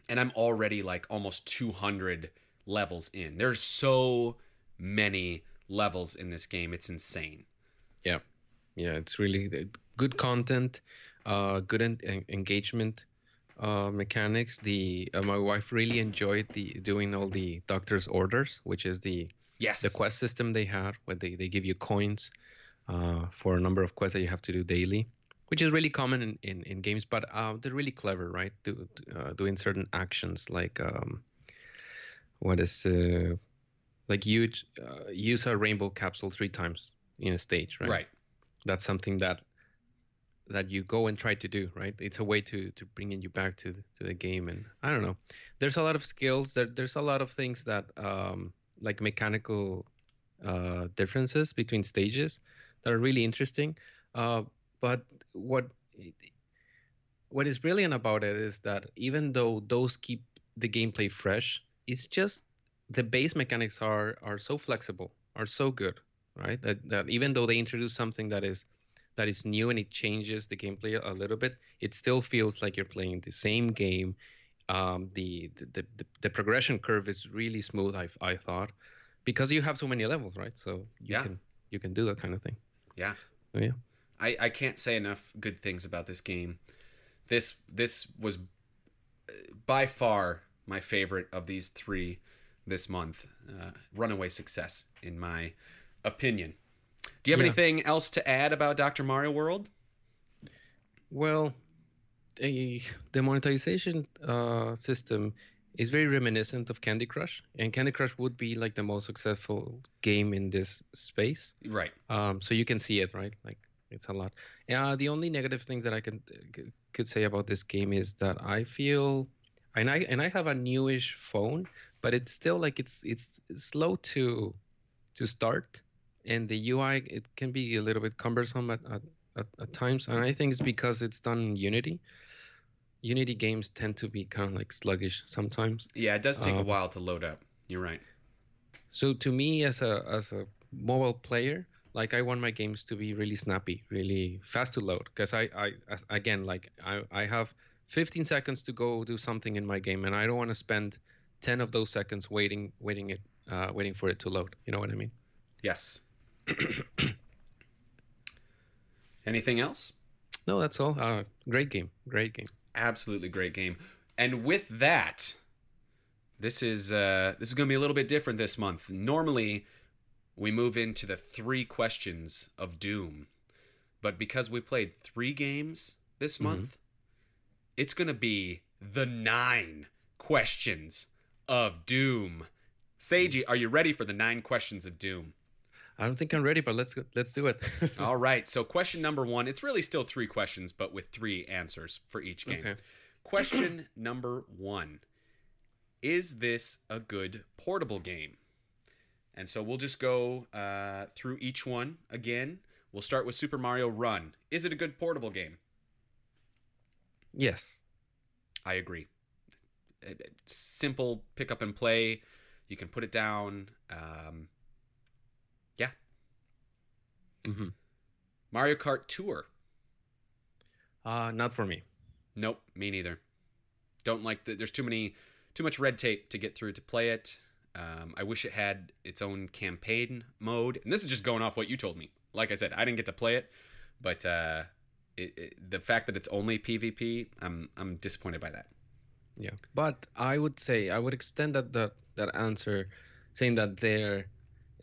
and I'm already like almost 200 levels in. There's so many levels in this game. It's insane. Yeah, yeah, it's really good content, uh, good en- engagement uh, mechanics. The uh, my wife really enjoyed the doing all the doctor's orders, which is the Yes. the quest system they had, where they, they give you coins uh, for a number of quests that you have to do daily, which is really common in, in, in games, but uh, they're really clever, right? Do, uh, doing certain actions like um, what is uh, like use uh, use a rainbow capsule three times in a stage, right? Right. That's something that that you go and try to do, right? It's a way to to bringing you back to to the game, and I don't know. There's a lot of skills. There, there's a lot of things that um, like mechanical uh, differences between stages that are really interesting. Uh, but what what is brilliant about it is that even though those keep the gameplay fresh, it's just the base mechanics are are so flexible, are so good, right? That that even though they introduce something that is that is new and it changes the gameplay a little bit, it still feels like you're playing the same game. Um, the, the the the progression curve is really smooth. I I thought because you have so many levels, right? So you Yeah. can you can do that kind of thing. Yeah. Yeah. I, I can't say enough good things about this game. This this was uh, by far my favorite of these three this month. Uh, runaway success, in my opinion. Do you have Yeah. anything else to add about Dr. Mario World? Well, a, the monetization uh, system is very reminiscent of Candy Crush, and Candy Crush would be like the most successful game in this space. Right. Um, so you can see it, right? Like it's a lot. Uh, the only negative thing that I can could say about this game is that I feel, and I and I have a newish phone, but it's still like it's it's slow to to start, and the UI it can be a little bit cumbersome at at, at, at times, and I think it's because it's done in Unity. Unity games tend to be kind of like sluggish sometimes. Yeah, it does take a Um, while to load up. You're right. So to me, as a as a mobile player, like I want my games to be really snappy, really fast to load. Because I, I as, again, like I, I have 15 seconds to go do something in my game, and I don't want to spend 10 of those seconds waiting, waiting it, uh, waiting for it to load. You know what I mean? Yes. Anything else? No, that's all. Uh, great game, great game. absolutely great game. And with that, this is uh, this is going to be a little bit different this month. Normally, we move into the three questions of Doom, but because we played three games this month, it's going to be the nine questions of Doom. Seiji, are you ready for the nine questions of Doom? I don't think I'm ready, but let's let's do it. All right. So, question number one, it's really still three questions, but with three answers for each game. Okay. Question number one Is this a good portable game? And so we'll just go uh, through each one again. We'll start with Super Mario Run. Is it a good portable game? Yes. I agree. Simple pick up and play. You can put it down. Um. Mm-hmm. Mario Kart Tour. Uh, not for me. Nope, me neither. Don't like that. There's too many, too much red tape to get through to play it. Um, I wish it had its own campaign mode. And this is just going off what you told me. Like I said, I didn't get to play it, but uh, it, it, the fact that it's only PvP, I'm I'm disappointed by that. Yeah, but I would say I would extend that that, that answer, saying that their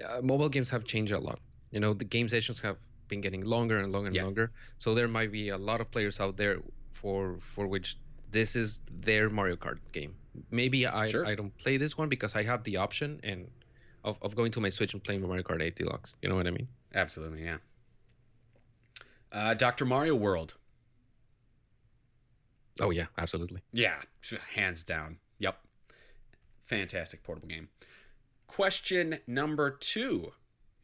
uh, mobile games have changed a lot. You know, the game sessions have been getting longer and longer and Yeah. longer. So there might be a lot of players out there for for which this is their Mario Kart game. Maybe I Sure. I don't play this one because I have the option and of, of going to my Switch and playing Mario Kart 8 Deluxe. You know what I mean? Absolutely, yeah. Uh, Dr. Mario World. Oh yeah, absolutely. Yeah, hands down. Yep. Fantastic portable game. Question number two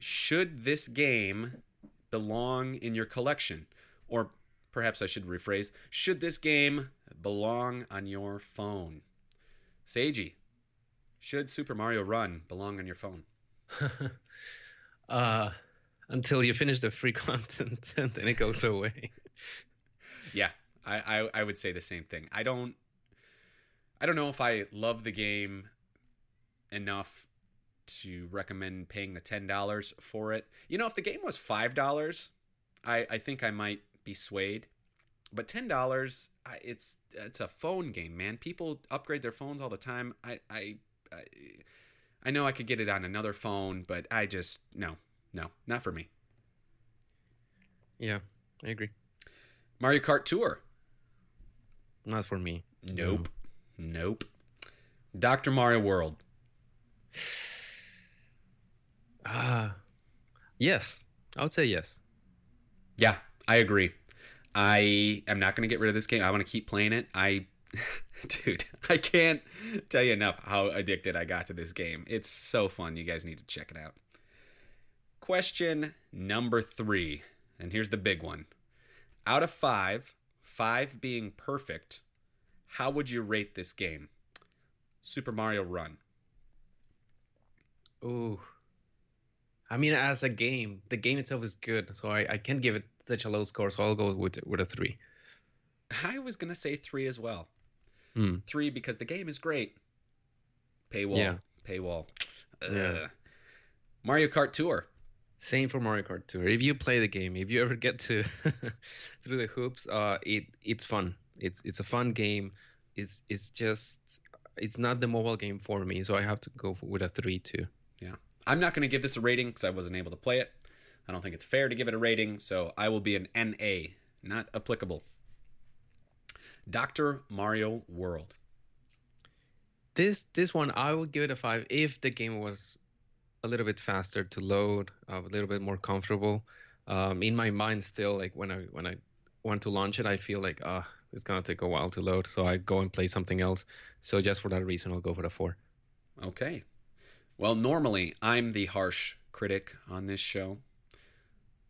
Should this game belong in your collection? Or perhaps I should rephrase Should this game belong on your phone? Seiji, should Super Mario Run belong on your phone? uh, until you finish the free content and then it goes away. Yeah, I, I I would say the same thing. I don't I don't know if I love the game enough to recommend paying the ten dollars for it. You know, if the game was five dollars, I I think I might be swayed. But ten dollars, it's it's a phone game, man. People upgrade their phones all the time. I I I, I know I could get it on another phone, but I just no no not for me. Yeah, I agree. Mario Kart Tour. Not for me. Nope. Nope. Dr. Mario World. Ah, yes. I would say yes. Yeah, I agree. I am not going to get rid of this game. I want to keep playing it. I dude, I can't tell you enough how addicted I got to this game. It's so fun. You guys need to check it out. Question number 3. And here's the big one. Out of 5, 5 being perfect, how would you rate this game? Super Mario Run. Ooh. I mean, as a game, the game itself is good, so I, I can't give it such a low score, so I'll go with with a three. I was going to say 3 as well. Hmm. Three because the game is great. Paywall. Yeah. Paywall. Yeah. Mario Kart Tour. Same for Mario Kart Tour. If you play the game, if you ever get to through the hoops, uh, it it's fun. It's it's a fun game. It's it's just it's not the mobile game for me, so I have to go with a three too. I'm not going to give this a rating because I wasn't able to play it. I don't think it's fair to give it a rating, so I will be an NA, not applicable. Dr. Mario World. This this one I would give it a five if the game was a little bit faster to load, uh, a little bit more comfortable. Um, in my mind, still like when I when I want to launch it, I feel like ah, it's gonna take a while to load, so I go and play something else. So just for that reason, I'll go for the four. Okay. Well, normally I'm the harsh critic on this show,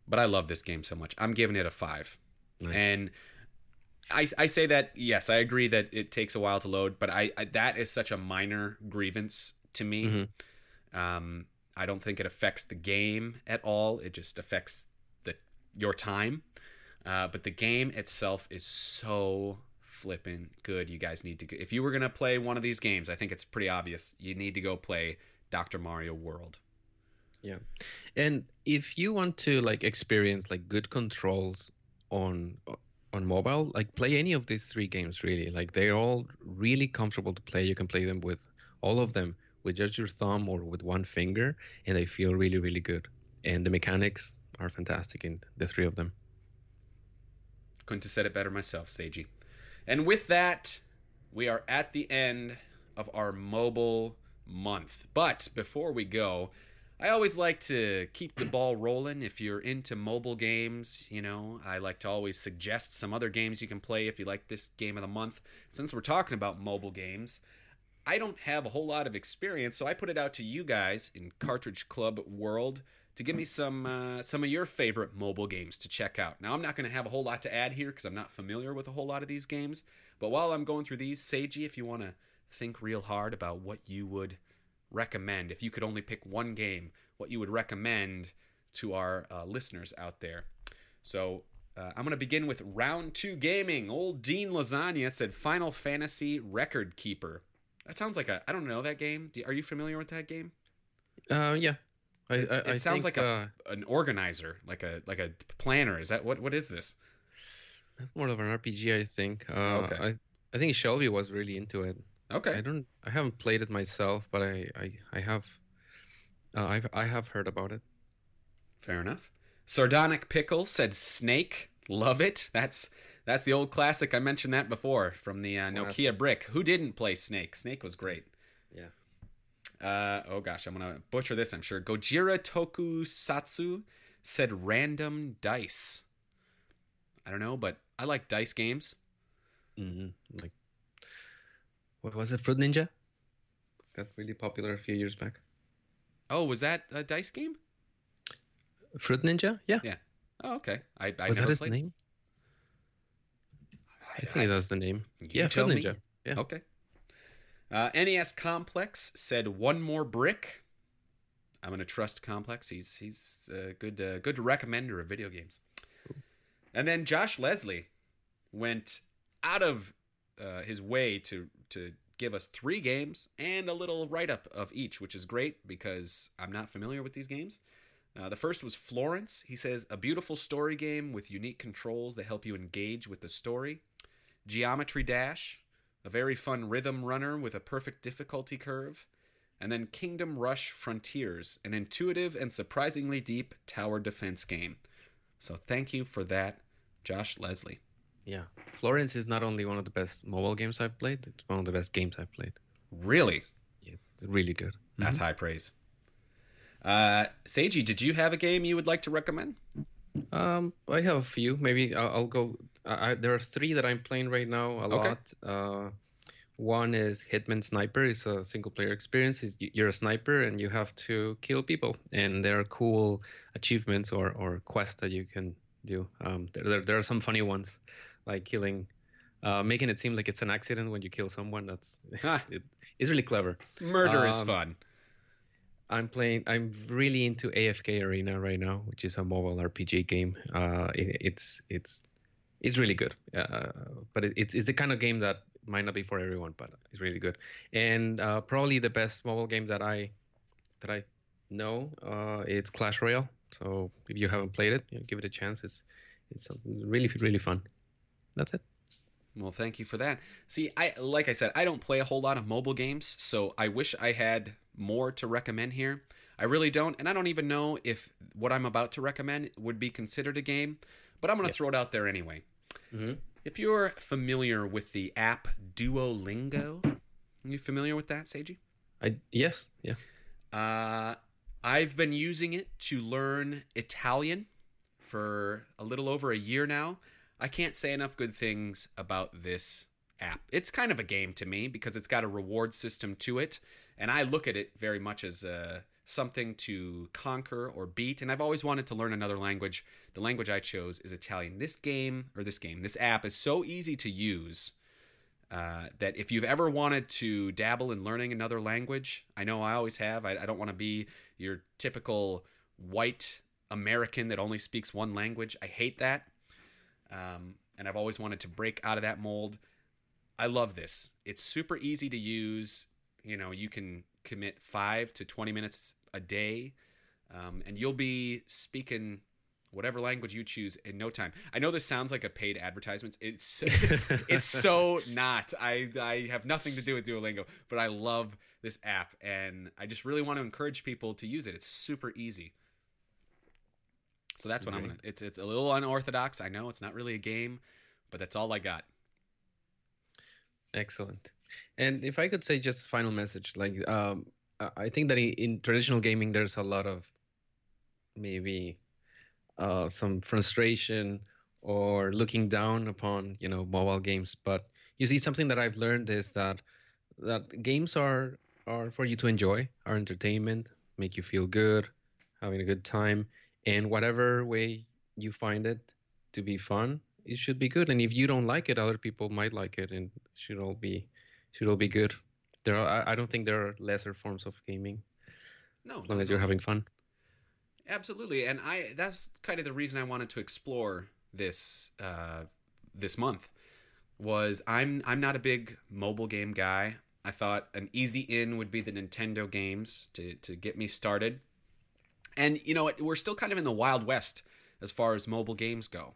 but I love this game so much. I'm giving it a five. Nice. And I, I say that yes, I agree that it takes a while to load, but I, I that is such a minor grievance to me. Mhm. Um, I don't think it affects the game at all. It just affects the your time. Uh, but the game itself is so flippin' good. You guys need to. Go, if you were gonna play one of these games, I think it's pretty obvious. You need to go play Dr. Mario World. Yeah. And if you want to like experience like good controls on on mobile, like play any of these three games really. Like they're all really comfortable to play. You can play them with all of them with just your thumb or with one finger and they feel really really good. And the mechanics are fantastic in the three of them. Couldn't have said it better myself, Seiji. And with that, we are at the end of our mobile month. But before we go, I always like to keep the ball rolling. If you're into mobile games, you know, I like to always suggest some other games you can play if you like this game of the month. Since we're talking about mobile games, I don't have a whole lot of experience, so I put it out to you guys in Cartridge Club world to give me some uh, some of your favorite mobile games to check out. Now, I'm not going to have a whole lot to add here because I'm not familiar with a whole lot of these games. But while I'm going through these, Seiji, if you want to think real hard about what you would recommend, if you could only pick one game, what you would recommend to our uh, listeners out there. So uh, I'm going to begin with round two gaming. Old Dean Lasagna said Final Fantasy Record Keeper. That sounds like a I don't know that game. Do, are you familiar with that game? Uh, yeah. I, I, it I sounds think, like a uh, an organizer, like a like a planner. Is that what what is this? More of an RPG, I think. Uh, okay. I I think Shelby was really into it. Okay. I don't. I haven't played it myself, but I I, I have. Uh, I've I have heard about it. Fair enough. Sardonic Pickle said Snake. Love it. That's that's the old classic. I mentioned that before from the uh, Nokia brick. Who didn't play Snake? Snake was great. Yeah. Uh, oh gosh, I'm gonna butcher this. I'm sure. Gojira Tokusatsu said random dice. I don't know, but I like dice games. Mm-hmm. Like, what was it? Fruit Ninja. Got really popular a few years back. Oh, was that a dice game? Fruit Ninja. Yeah. Yeah. Oh, okay. I, I was that his played. name? I, I think I, that's the name. yeah, Fruit Ninja. Yeah. Okay. Uh, NES Complex said one more brick. I'm gonna trust Complex. He's he's a good uh, good recommender of video games. And then Josh Leslie went out of uh, his way to to give us three games and a little write up of each, which is great because I'm not familiar with these games. Uh, the first was Florence. He says a beautiful story game with unique controls that help you engage with the story. Geometry Dash, a very fun rhythm runner with a perfect difficulty curve, and then Kingdom Rush Frontiers, an intuitive and surprisingly deep tower defense game. So thank you for that, Josh Leslie. Yeah, Florence is not only one of the best mobile games I've played; it's one of the best games I've played. Really? It's, it's really good. That's mm-hmm. high praise. Uh, Seiji, did you have a game you would like to recommend? Um, I have a few. Maybe I'll, I'll go. I, there are three that I'm playing right now a okay. lot. Uh, one is Hitman Sniper. It's a single player experience. It's, you're a sniper and you have to kill people, and there are cool achievements or, or quests that you can do. Um, there, there, there are some funny ones, like killing, uh, making it seem like it's an accident when you kill someone. That's it, it's really clever. Murder um, is fun. I'm playing. I'm really into AFK Arena right now, which is a mobile RPG game. Uh, it, it's it's it's really good. Uh, but it, it's it's the kind of game that might not be for everyone, but it's really good. And uh, probably the best mobile game that I that I know uh, it's Clash Royale. So if you haven't played it, you know, give it a chance. It's it's really really fun. That's it. Well, thank you for that. See, I like I said, I don't play a whole lot of mobile games, so I wish I had more to recommend here. I really don't, and I don't even know if what I'm about to recommend would be considered a game, but I'm going to throw it out there anyway. Mm-hmm. If you're familiar with the app Duolingo, are you familiar with that, Seiji? I yes, yeah. Uh, I've been using it to learn Italian for a little over a year now. I can't say enough good things about this app. It's kind of a game to me because it's got a reward system to it and I look at it very much as uh, something to conquer or beat. And I've always wanted to learn another language. The language I chose is Italian. This game, or this game, this app is so easy to use uh, that if you've ever wanted to dabble in learning another language, I know I always have. I, I don't want to be your typical white American that only speaks one language. I hate that. Um, and I've always wanted to break out of that mold. I love this. It's super easy to use. You know you can commit five to 20 minutes a day. Um, and you'll be speaking whatever language you choose in no time. I know this sounds like a paid advertisement. It's it's, it's so not. I i have nothing to do with duolingo but i love this app and i just really want to encourage people to use it. It's super easy so that's what i'm gonna it's it's a little unorthodox. I know it's not really a game but that's all i got. Excellent. And if I could say just final message, like um, I think that in, traditional gaming there's a lot of maybe uh, some frustration or looking down upon you know mobile games. But you see, something that I've learned is that that games are are for you to enjoy, are entertainment, make you feel good, having a good time, and whatever way you find it to be fun, it should be good. And if you don't like it, other people might like it, and should all be should all be good. There are I, don't think there are lesser forms of gaming No, as long no, as you're having fun. Absolutely, and I that's kind of the reason I wanted to explore this uh, this month was I'm I'm not a big mobile game guy. I thought an easy in would be the Nintendo games to to get me started. And you know we're still kind of in the wild west as far as mobile games go.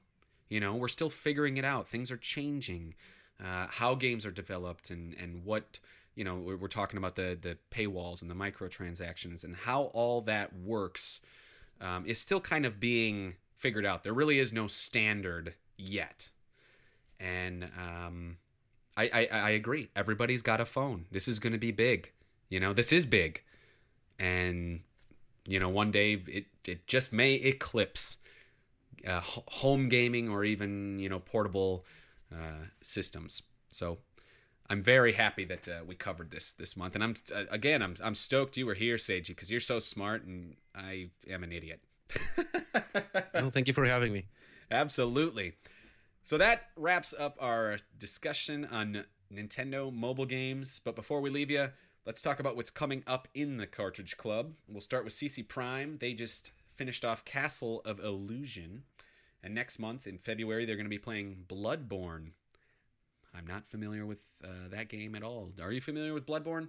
You know, we're still figuring it out. Things are changing. Uh, how games are developed and and what you know we're, we're talking about the the paywalls and the microtransactions and how all that works um, is still kind of being figured out. There really is no standard yet, and um, I, I I agree. Everybody's got a phone. This is going to be big. You know, this is big, and you know, one day it it just may eclipse uh, home gaming or even you know portable uh, systems. So. I'm very happy that uh, we covered this this month, and I'm uh, again I'm I'm stoked you were here, Seiji, because you're so smart and I am an idiot. Well, thank you for having me. Absolutely. So that wraps up our discussion on Nintendo mobile games. But before we leave you, let's talk about what's coming up in the Cartridge Club. We'll start with CC Prime. They just finished off Castle of Illusion. And next month, in February, they're going to be playing Bloodborne. I'm not familiar with uh, that game at all. Are you familiar with Bloodborne?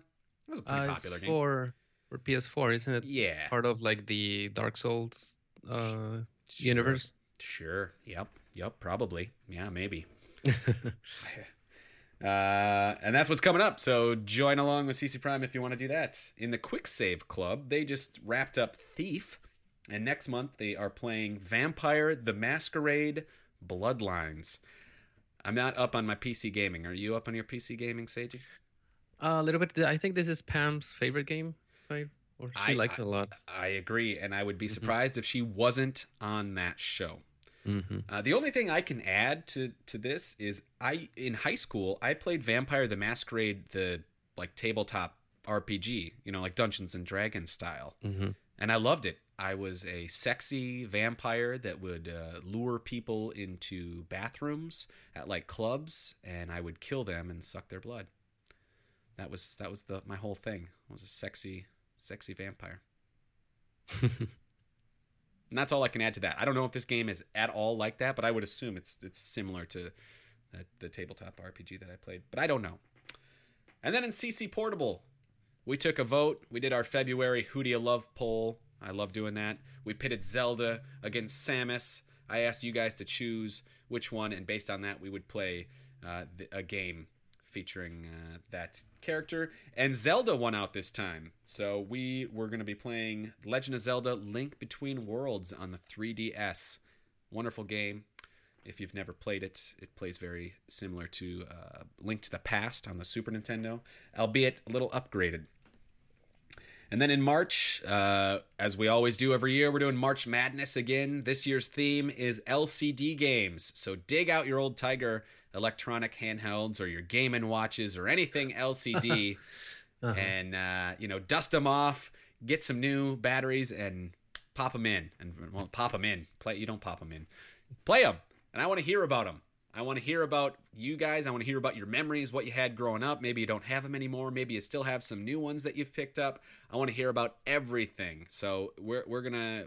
It was a pretty Uh, it's popular game. for for PS4, isn't it? Yeah. Part of like the Dark Souls uh, Sure. universe. Sure. Yep. Yep. Probably. Yeah. Maybe. Uh, and that's what's coming up. So join along with CC Prime if you want to do that. In the Quick Save Club, they just wrapped up Thief, and next month they are playing Vampire: The Masquerade Bloodlines. I'm not up on my PC gaming. Are you up on your PC gaming, Seiji? a little bit. I think this is Pam's favorite game, right? Or she I- likes it a lot. I agree, and I would be surprised if she wasn't on that show. Hmm Uh, the only thing I can add to to this is I in high school I played Vampire the Masquerade the like tabletop RPG, you know, like Dungeons and Dragons style, hmm and I loved it. I was a sexy vampire that would uh, lure people into bathrooms at like clubs, and I would kill them and suck their blood. That was that was the my whole thing. I was a sexy sexy vampire. And that's all I can add to that. I don't know if this game is at all like that, but I would assume it's it's similar to the, the tabletop RPG that I played. But I don't know. And then in CC Portable, we took a vote. We did our February Who Do You Love poll. I love doing that. We pitted Zelda against Samus. I asked you guys to choose which one, and based on that, we would play uh, a game featuring uh, that character. And Zelda won out this time. So we were going to be playing Legend of Zelda Link Between Worlds on the 3DS. Wonderful game. If you've never played it, it plays very similar to uh, Link to the Past on the Super Nintendo, albeit a little upgraded. And then in March, uh, as we always do every year, we're doing March Madness again. This year's theme is LCD games. So dig out your old Tiger electronic handhelds or your Game and Watches or anything LCD, Uh-huh. and uh, you know dust them off, get some new batteries, and pop them in. And well, pop them in. Play. You don't pop them in. Play them. And I want to hear about them. I want to hear about you guys. I want to hear about your memories, what you had growing up. Maybe you don't have them anymore. Maybe you still have some new ones that you've picked up. I want to hear about everything. So we're we're gonna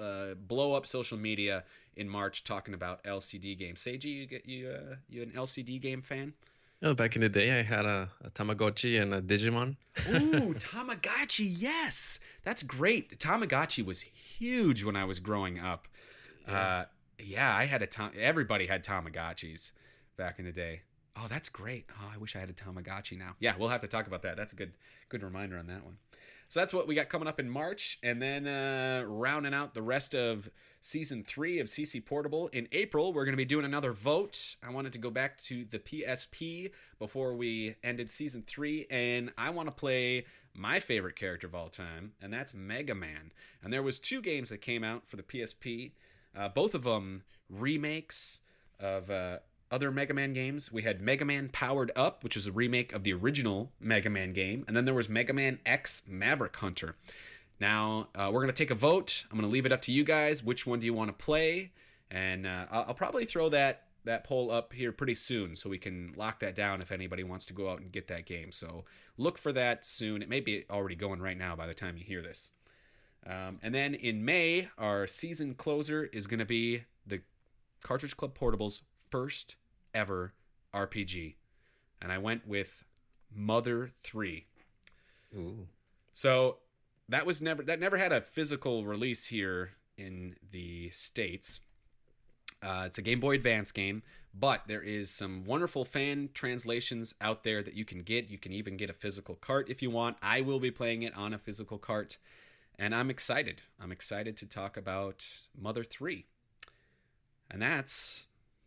uh, blow up social media in March talking about LCD games. Seiji, you get you uh, you an LCD game fan? Oh, back in the day, I had a, a Tamagotchi and a Digimon. Ooh, Tamagotchi, yes, that's great. Tamagotchi was huge when I was growing up. Uh, yeah, I had a Tam- everybody had Tamagotchis back in the day. Oh, that's great. Oh, I wish I had a Tamagotchi now. Yeah, we'll have to talk about that. That's a good good reminder on that one. So that's what we got coming up in March, and then uh, rounding out the rest of season three of CC Portable in April, we're going to be doing another vote. I wanted to go back to the PSP before we ended season three, and I want to play my favorite character of all time, and that's Mega Man. And there was two games that came out for the PSP, uh, both of them remakes of uh, other Mega Man games. We had Mega Man Powered Up, which is a remake of the original Mega Man game, and then there was Mega Man X Maverick Hunter. Now uh, we're gonna take a vote. I'm gonna leave it up to you guys. Which one do you want to play? And uh, I'll, I'll probably throw that that poll up here pretty soon, so we can lock that down if anybody wants to go out and get that game. So look for that soon. It may be already going right now by the time you hear this. Um, and then in May, our season closer is going to be the Cartridge Club Portable's first ever RPG. And I went with Mother 3. Ooh. So that was never that never had a physical release here in the states. Uh, it's a Game Boy Advance game, but there is some wonderful fan translations out there that you can get. You can even get a physical cart if you want. I will be playing it on a physical cart, and I'm excited. I'm excited to talk about Mother 3. And that's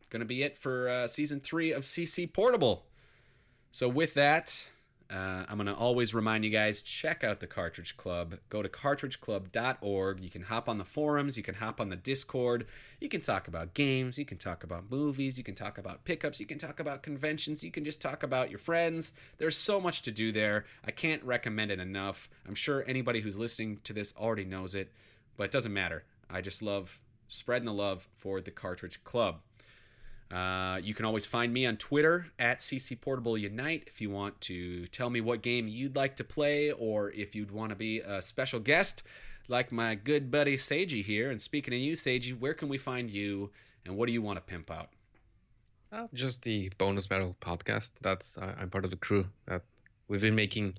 going to be it for uh, season three of CC Portable. So, with that, uh, I'm going to always remind you guys check out the Cartridge Club. Go to cartridgeclub.org. You can hop on the forums, you can hop on the Discord. You can talk about games, you can talk about movies, you can talk about pickups, you can talk about conventions, you can just talk about your friends. There's so much to do there. I can't recommend it enough. I'm sure anybody who's listening to this already knows it, but it doesn't matter. I just love spreading the love for the Cartridge Club. Uh, you can always find me on Twitter at CC Portable Unite if you want to tell me what game you'd like to play or if you'd want to be a special guest like my good buddy Seiji here. And speaking of you, Seiji, where can we find you and what do you want to pimp out? Uh, just the bonus battle podcast. That's uh, I'm part of the crew that we've been making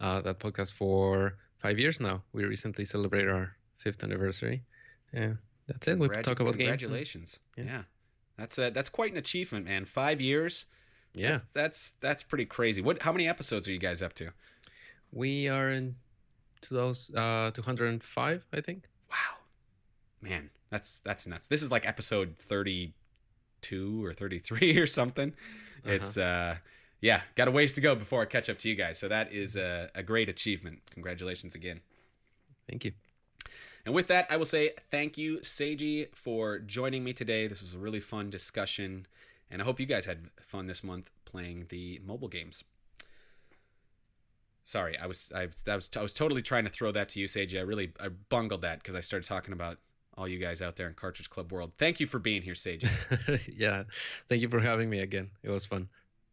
uh, that podcast for five years now. We recently celebrated our fifth anniversary. Yeah, that's it. We talk about games. Congratulations. Yeah. yeah. That's a, that's quite an achievement, man. Five years. Yeah, That's, that's that's pretty crazy. What? How many episodes are you guys up to? we are in to those uh 205, I think. Wow, man, that's that's nuts. This is like episode thirty-two or thirty-three or something. It's uh, yeah, got a ways to go before I catch up to you guys. So that is a, a great achievement. Congratulations again. Thank you. And with that, I will say thank you, Seiji, for joining me today. This was a really fun discussion, and I hope you guys had fun this month playing the mobile games. Sorry, I was I, I was I was totally trying to throw that to you, Seiji. I really I bungled that because I started talking about all you guys out there in Cartridge Club world. Thank you for being here, Seiji. yeah, thank you for having me again. It was fun.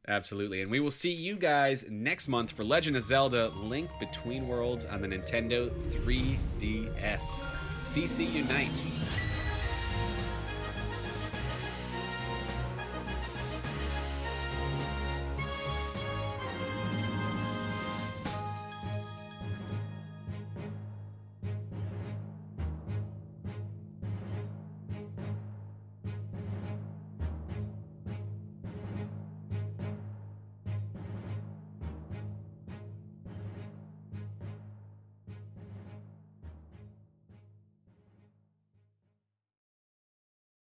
Absolutely. And we will see you guys next month for Legend of Zelda Link Between Worlds on the Nintendo 3DS. CC Unite.